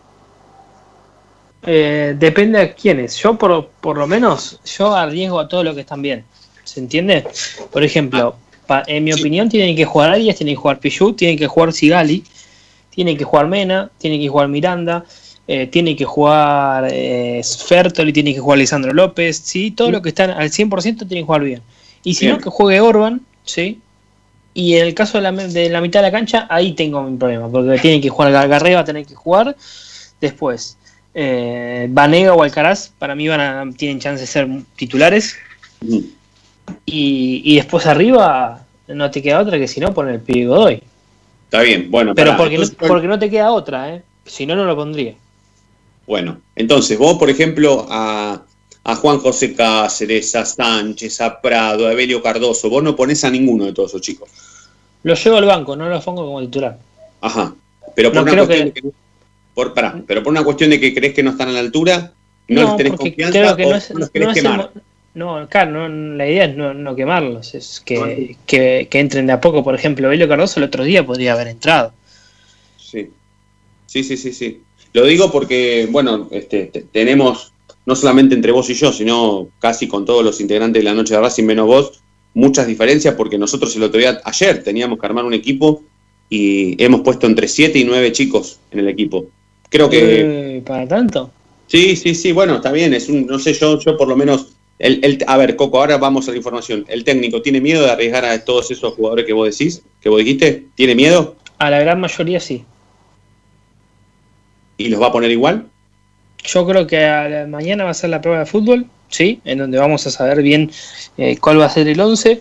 Eh, depende de quiénes. Yo, por, por lo menos, yo arriesgo a todos los que están bien. ¿Se entiende? Por ejemplo, pa- en mi opinión, tienen que jugar Arias, tienen que jugar Pichu, tienen que jugar Sigali, tienen que jugar Mena, tienen que jugar Miranda, eh, tiene que jugar eh, Fertoli, tiene que jugar Lisandro López, ¿sí? Todos los que están al 100% tienen que jugar bien. Y si Bien. no, que juegue Orban, ¿sí? Y en el caso de la, de la mitad de la cancha, ahí tengo mi problema, porque tienen que jugar Garré, va a tener que jugar. Después, eh, Vanega o Alcaraz, para mí van a, tienen chance de ser titulares. Y, y después arriba, no te queda otra que si no poner el pibe Godoy. Está bien, bueno, Pero pará, porque, entonces, no, porque no te queda otra, ¿eh? Si no, no lo pondría. Bueno, entonces vos, por ejemplo, a, a Juan José Cáceres, a Sánchez, a Prado, a Evelio Cardoso, vos no ponés a ninguno de todos esos chicos. Lo llevo al banco, no lo pongo como titular. Ajá. Pero por No una cuestión de que- por, pará, pero por una cuestión de que crees que no están a la altura, no, les tenés confianza creo que o no es, los querés no es el quemar. No, claro, no, la idea es no, no quemarlos, es que, que, que entren de a poco. Por ejemplo, Belio Cardoso el otro día podría haber entrado. Sí. Sí, sí, sí, sí. Lo digo porque, bueno, este, te- tenemos, no solamente entre vos y yo, sino casi con todos los integrantes de la noche de Racing menos vos, muchas diferencias porque nosotros el otro día, ayer, teníamos que armar un equipo y hemos puesto entre 7 y 9 chicos en el equipo. Creo que... Eh, ¿Para tanto? Sí, sí, sí, bueno, está bien, es un, no sé, yo, yo por lo menos, el, el- a ver, Coco, ahora vamos a la información. ¿El técnico tiene miedo de arriesgar a todos esos jugadores que vos decís, que vos dijiste? ¿Tiene miedo? A la gran mayoría sí. ¿Y los va a poner igual? Yo creo que a la- mañana va a ser la prueba de fútbol, sí, en donde vamos a saber bien eh, cuál va a ser el 11.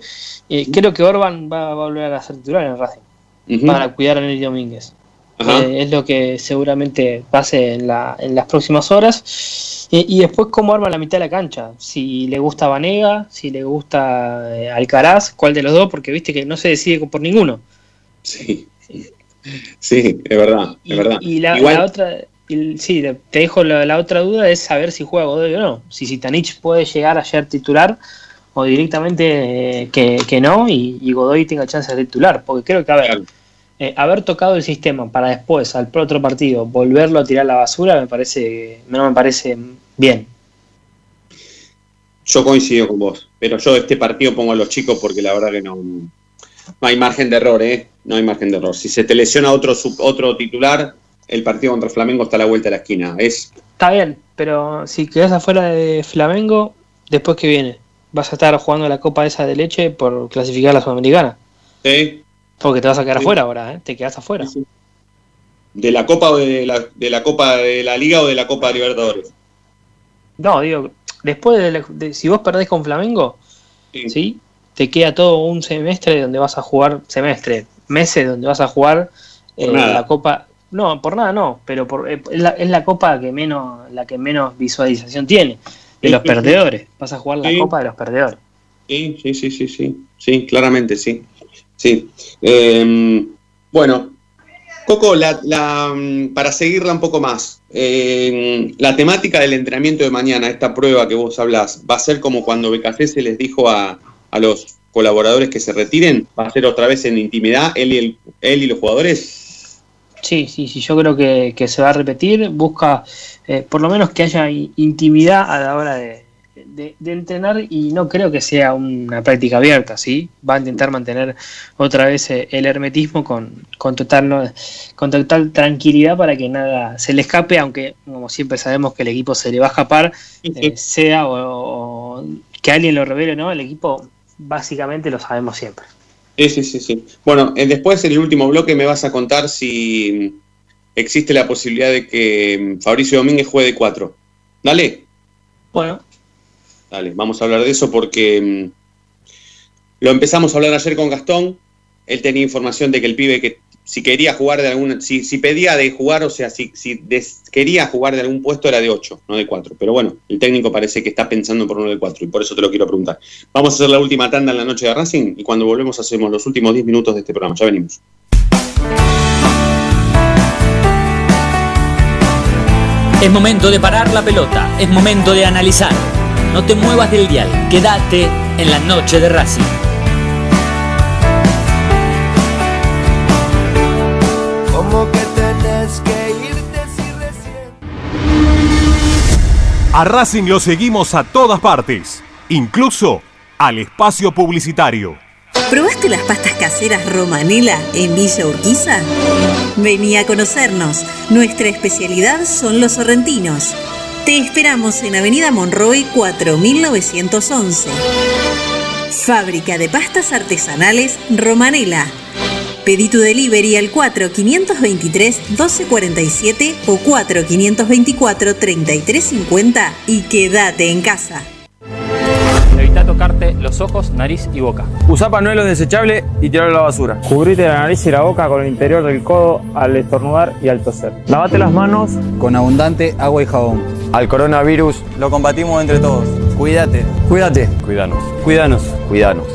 Eh, creo que Orban va a volver a ser titular en Racing para cuidar a Nelly Domínguez. Eh, es lo que seguramente pase en, la, en las próximas horas. Eh, y después cómo arma la mitad de la cancha. Si le gusta Vanega, si le gusta eh, Alcaraz, cuál de los dos, porque viste que no se decide por ninguno. Sí. Sí, es verdad, es verdad. Y la, Igual, la otra, y- sí, te dejo la, la otra duda es saber si juega Godoy o no. Si Sitanich puede llegar a ser titular o directamente eh, que, que no y, y Godoy tenga chance de titular. Porque creo que, a ver, eh, haber tocado el sistema para después, al otro partido, volverlo a tirar a la basura, me parece no me parece bien. yo coincido con vos, pero yo este partido pongo a los chicos porque la verdad que no, no hay margen de error, ¿eh? No hay margen de error. Si se te lesiona otro, sub- otro titular, el partido contra Flamengo está a la vuelta de la esquina. Es Está bien, pero si quedas afuera de Flamengo, después que viene, vas a estar jugando la Copa esa de leche por clasificar a la Sudamericana. ¿sí? Porque te vas a quedar Sí. afuera ahora, ¿eh? te quedas afuera. de la Copa o de la, de la Copa de la Liga o de la Copa de Libertadores. No, digo, después de, la- de- si vos perdés con Flamengo, sí. Te queda todo un semestre donde vas a jugar, semestre, meses donde vas a jugar eh, la Copa. No, por nada no, pero por, eh, es, la, es la Copa que menos, la que menos visualización tiene de Sí, los sí. perdedores. Vas a jugar la Sí. Copa de los perdedores. Sí, sí, sí, sí, sí, sí, claramente sí. Sí. Eh, bueno, Coco, mm, para seguirla un poco más, eh, la temática del entrenamiento de mañana, esta prueba que vos hablás, ¿va a ser como cuando BKC se les dijo a, a los colaboradores que se retiren? ¿Va a ser otra vez en intimidad él y, él y los jugadores? Sí, sí, sí, yo creo que, que se va a repetir. Busca eh, por lo menos que haya intimidad a la hora de, de- de entrenar y no creo que sea una práctica abierta, ¿sí? Va a intentar mantener otra vez eh, el hermetismo con, con, total, no- con total tranquilidad para que nada se le escape, aunque como siempre sabemos que el equipo se le va a escapar, eh, sea o, o que alguien lo revele o no, el equipo básicamente lo sabemos siempre. Sí, sí, sí, sí. Bueno, eh, después en el último bloque me vas a contar si existe la posibilidad de que mm, Fabricio Domínguez juegue de cuatro. Dale. Bueno, Dale, vamos a hablar de eso porque mm, lo empezamos a hablar ayer con Gastón. Él tenía información de que el pibe que si quería jugar de alguna, si, si pedía de jugar, o sea, si, si quería jugar de algún puesto era de 8, no de 4. Pero bueno, el técnico parece que está pensando por uno de 4 y por eso te lo quiero preguntar. Vamos a hacer la última tanda en la noche de Racing y cuando volvemos hacemos los últimos 10 minutos de este programa. Ya venimos. Es momento de parar la pelota, es momento de analizar. No te muevas del dial, quédate en la noche de Racing. Como que tenés que irte si recién... A Racing lo seguimos a todas partes, incluso al espacio publicitario. ¿Probaste las pastas caseras Romanela en Villa Urquiza? Vení a conocernos. Nuestra especialidad son los sorrentinos. Te esperamos en Avenida Monroy 4911. Fábrica de pastas artesanales Romanela. Pedí tu delivery al 4523-1247 o 4524-3350 y quédate en casa. Evita tocarte los ojos, nariz y boca. Usa panuelo desechable y tirarlo a la basura. Cubrite la nariz y la boca con el interior del codo al estornudar y al toser. Lavate las manos con abundante agua y jabón. Al coronavirus lo combatimos entre todos. Cuídate. Cuídate. Cuídanos. Cuídanos. Cuídanos.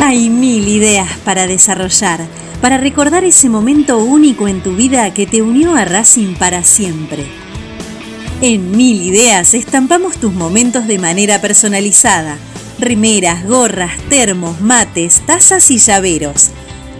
Hay mil ideas para desarrollar, para recordar ese momento único en tu vida que te unió a Racing para siempre. En Mil Ideas estampamos tus momentos de manera personalizada. Rimeras, gorras, termos, mates, tazas y llaveros.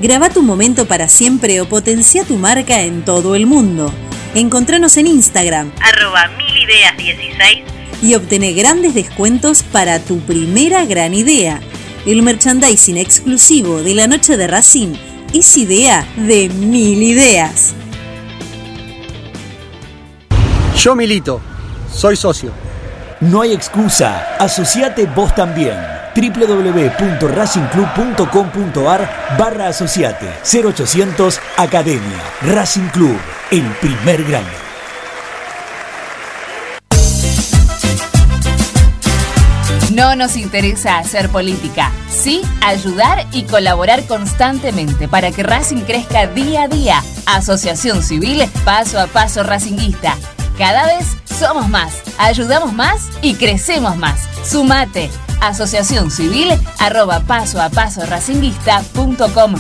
Graba tu momento para siempre o potencia tu marca en todo el mundo. Encontranos en Instagram, Arroba milideas16 y obtener grandes descuentos para tu primera gran idea. El merchandising exclusivo de la noche de Racing es idea de mil ideas. Yo milito, soy socio. No hay excusa, asociate vos también. www.racingclub.com.ar barra asociate 0800 Academia Racing Club, el primer grande. No nos interesa hacer política, sí ayudar y colaborar constantemente para que Racing crezca día a día. Asociación Civil Paso a Paso Racinguista. Cada vez somos más, ayudamos más y crecemos más. Sumate. Asociación Civil arroba paso a paso racinguista.com.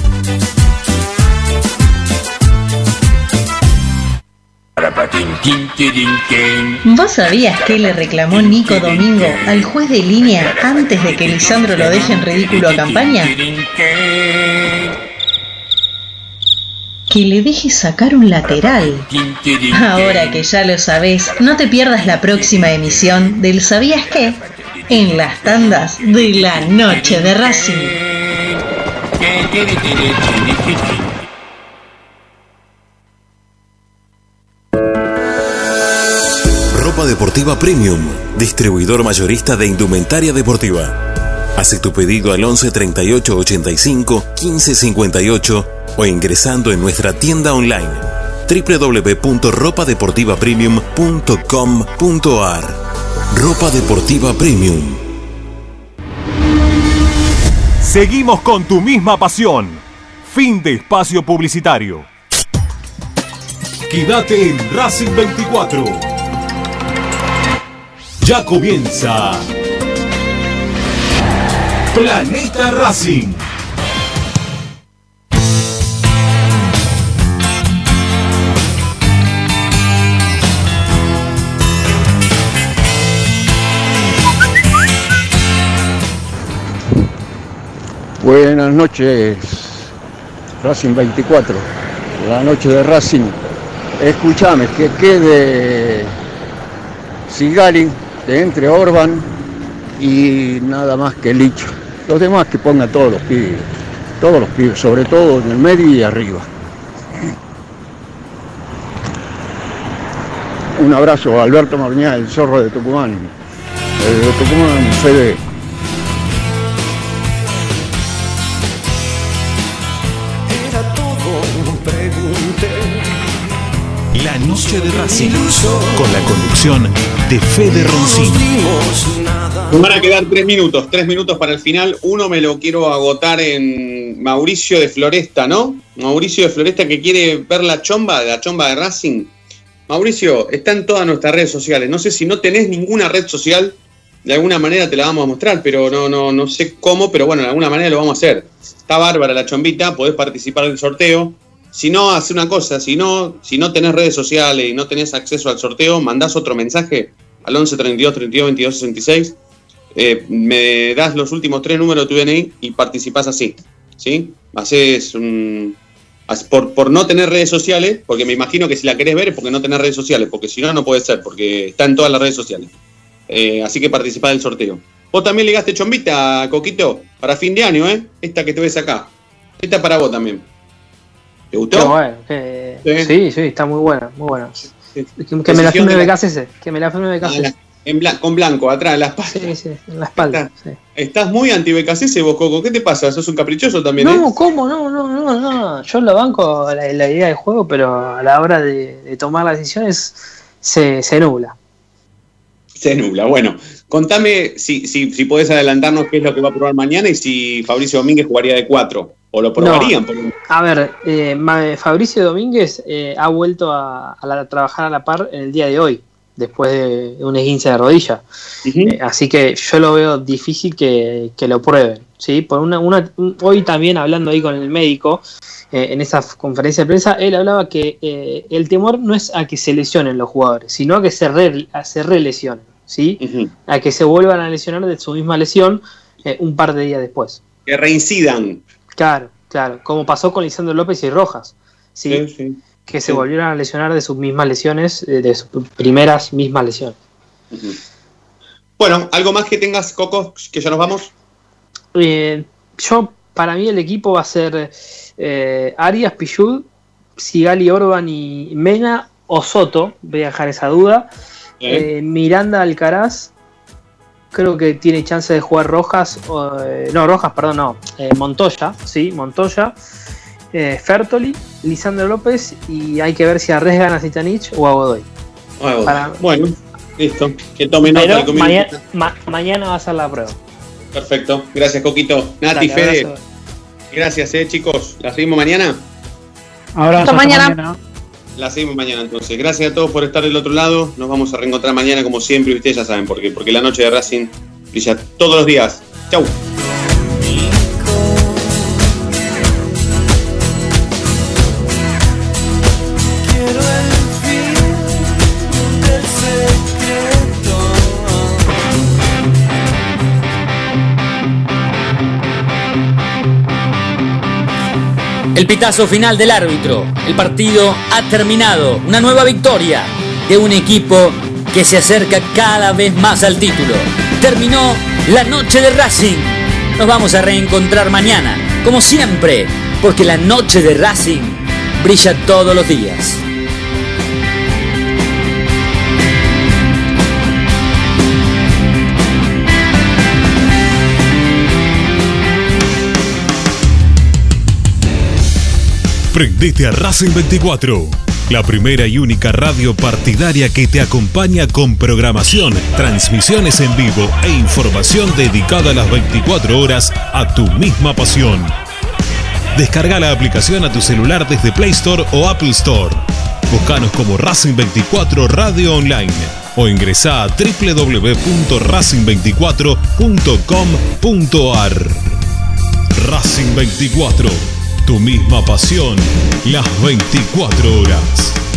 ¿Vos sabías que le reclamó Nico Domingo al juez de línea antes de que Lisandro lo deje en ridículo a campaña? Que le deje sacar un lateral. Ahora que ya lo sabés, no te pierdas la próxima emisión del ¿Sabías qué? En las tandas de la noche de Racing. Ropa deportiva premium, distribuidor mayorista de indumentaria deportiva. Hace tu pedido al 11 38 85 15 58 o ingresando en nuestra tienda online www.ropadeportivapremium.com.ar. Ropa deportiva premium. Seguimos con tu misma pasión. Fin de espacio publicitario. Quédate en Racing 24. Ya comienza Planeta Racing. Buenas noches, Racing 24, la noche de Racing. Escúchame, que quede Sigali, que entre Orban y nada más que Licho. Los demás que pongan todos los pibes, todos los pibes, sobre todo en el medio y arriba. Un abrazo a Alberto Marñá, el zorro de Tucumán, el de Tucumán CD. Noche de Racing. Con la conducción de Fede Roncini. Me van a quedar tres minutos, tres minutos para el final. Uno me lo quiero agotar en Mauricio de Floresta, ¿no? Mauricio de Floresta que quiere ver la chomba, la chomba de Racing. Mauricio, está en todas nuestras redes sociales. No sé si no tenés ninguna red social, de alguna manera te la vamos a mostrar, pero no, no, no sé cómo, pero bueno, de alguna manera lo vamos a hacer. Está bárbara la chombita, podés participar del sorteo. Si no, hace una cosa, si no, si no tenés redes sociales y no tenés acceso al sorteo, mandás otro mensaje al 11 32 32 22 66. eh, me das los últimos tres números de tu DNI y participás así. ¿Sí? Haces un. Por, por no tener redes sociales, porque me imagino que si la querés ver es porque no tenés redes sociales, porque si no, no puede ser, porque está en todas las redes sociales. Eh, así que participá del sorteo. Vos también ligaste chombita, Coquito, para fin de año, ¿eh? Esta que te ves acá. Esta es para vos también. ¿Te gustó? Qué bueno, que- Sí. sí, sí, está muy buena, muy buena. Que, que me la firme de BKCS, que me la firme Ah, BKCS. la- en blan- con blanco, atrás, en la espalda. Sí, sí, en la espalda. sí. Estás muy anti-BKCS vos, Coco. ¿Qué te pasa? ¿Sos un caprichoso también, eh? No, ¿cómo? No, no, no, no. Yo lo banco la, la idea de juego, pero a la hora de, de tomar las decisiones se, se nubla. Se nubla. Bueno, contame si, si, si podés adelantarnos qué es lo que va a probar mañana y si Fabricio Domínguez jugaría de cuatro. O lo probarían. No. por ejemplo. A ver, eh, Fabricio Domínguez eh, ha vuelto a, a la- a trabajar a la par en el día de hoy, después de un esguince de rodilla. Eh, así que yo lo veo difícil que, que lo prueben. ¿sí? Por una, una- un- hoy también hablando ahí con el médico, eh, en esa conferencia de prensa, él hablaba que el temor no es a que se lesionen los jugadores, sino a que se, re, a se relesionen, ¿sí? a que se vuelvan a lesionar de su misma lesión un par de días después. Que reincidan. Claro, claro, como pasó con Lisandro López y Rojas, ¿sí? Sí, sí. que se volvieron a lesionar de sus mismas lesiones, eh, de sus primeras mismas lesiones. Bueno, ¿algo más que tengas, Coco? Que ya nos vamos. Eh, yo, para mí, el equipo va a ser eh, Arias, Pichud, Sigali, Orban y Mena o Soto. Voy a dejar esa duda. Eh, Miranda, Alcaraz. Creo que tiene chance de jugar Rojas. eh, no, Rojas, perdón, no. eh, Montoya, sí, Montoya. Eh, Fertoli, Lisandro López. Y hay que ver si arriesgan a Zitanich o a Godoy. Bueno. Para- Bueno, listo. Que tome nota mañana, ma- mañana va a ser la prueba. Perfecto. Gracias, Coquito. Nati, Dale, Fede. abrazo. Gracias, eh, chicos. ¿La seguimos mañana? Abrazo, Hasta mañana. La seguimos mañana entonces. Gracias a todos por estar del otro lado. Nos vamos a reencontrar mañana como siempre ustedes ya saben por qué. Porque la noche de Racing brilla todos los días. Chau. El pitazo final del árbitro. El partido ha terminado. Una nueva victoria de un equipo que se acerca cada vez más al título. Terminó la noche de Racing. Nos vamos a reencontrar mañana, como siempre, porque la noche de Racing brilla todos los días. Prendete a Racing 24, la primera y única radio partidaria que te acompaña con programación, transmisiones en vivo e información dedicada a las 24 horas a tu misma pasión. Descarga la aplicación a tu celular desde Play Store o Apple Store. Búscanos como Racing 24 Radio Online o ingresa a www.racing24.com.ar. Racing 24, tu misma pasión, las 24 horas.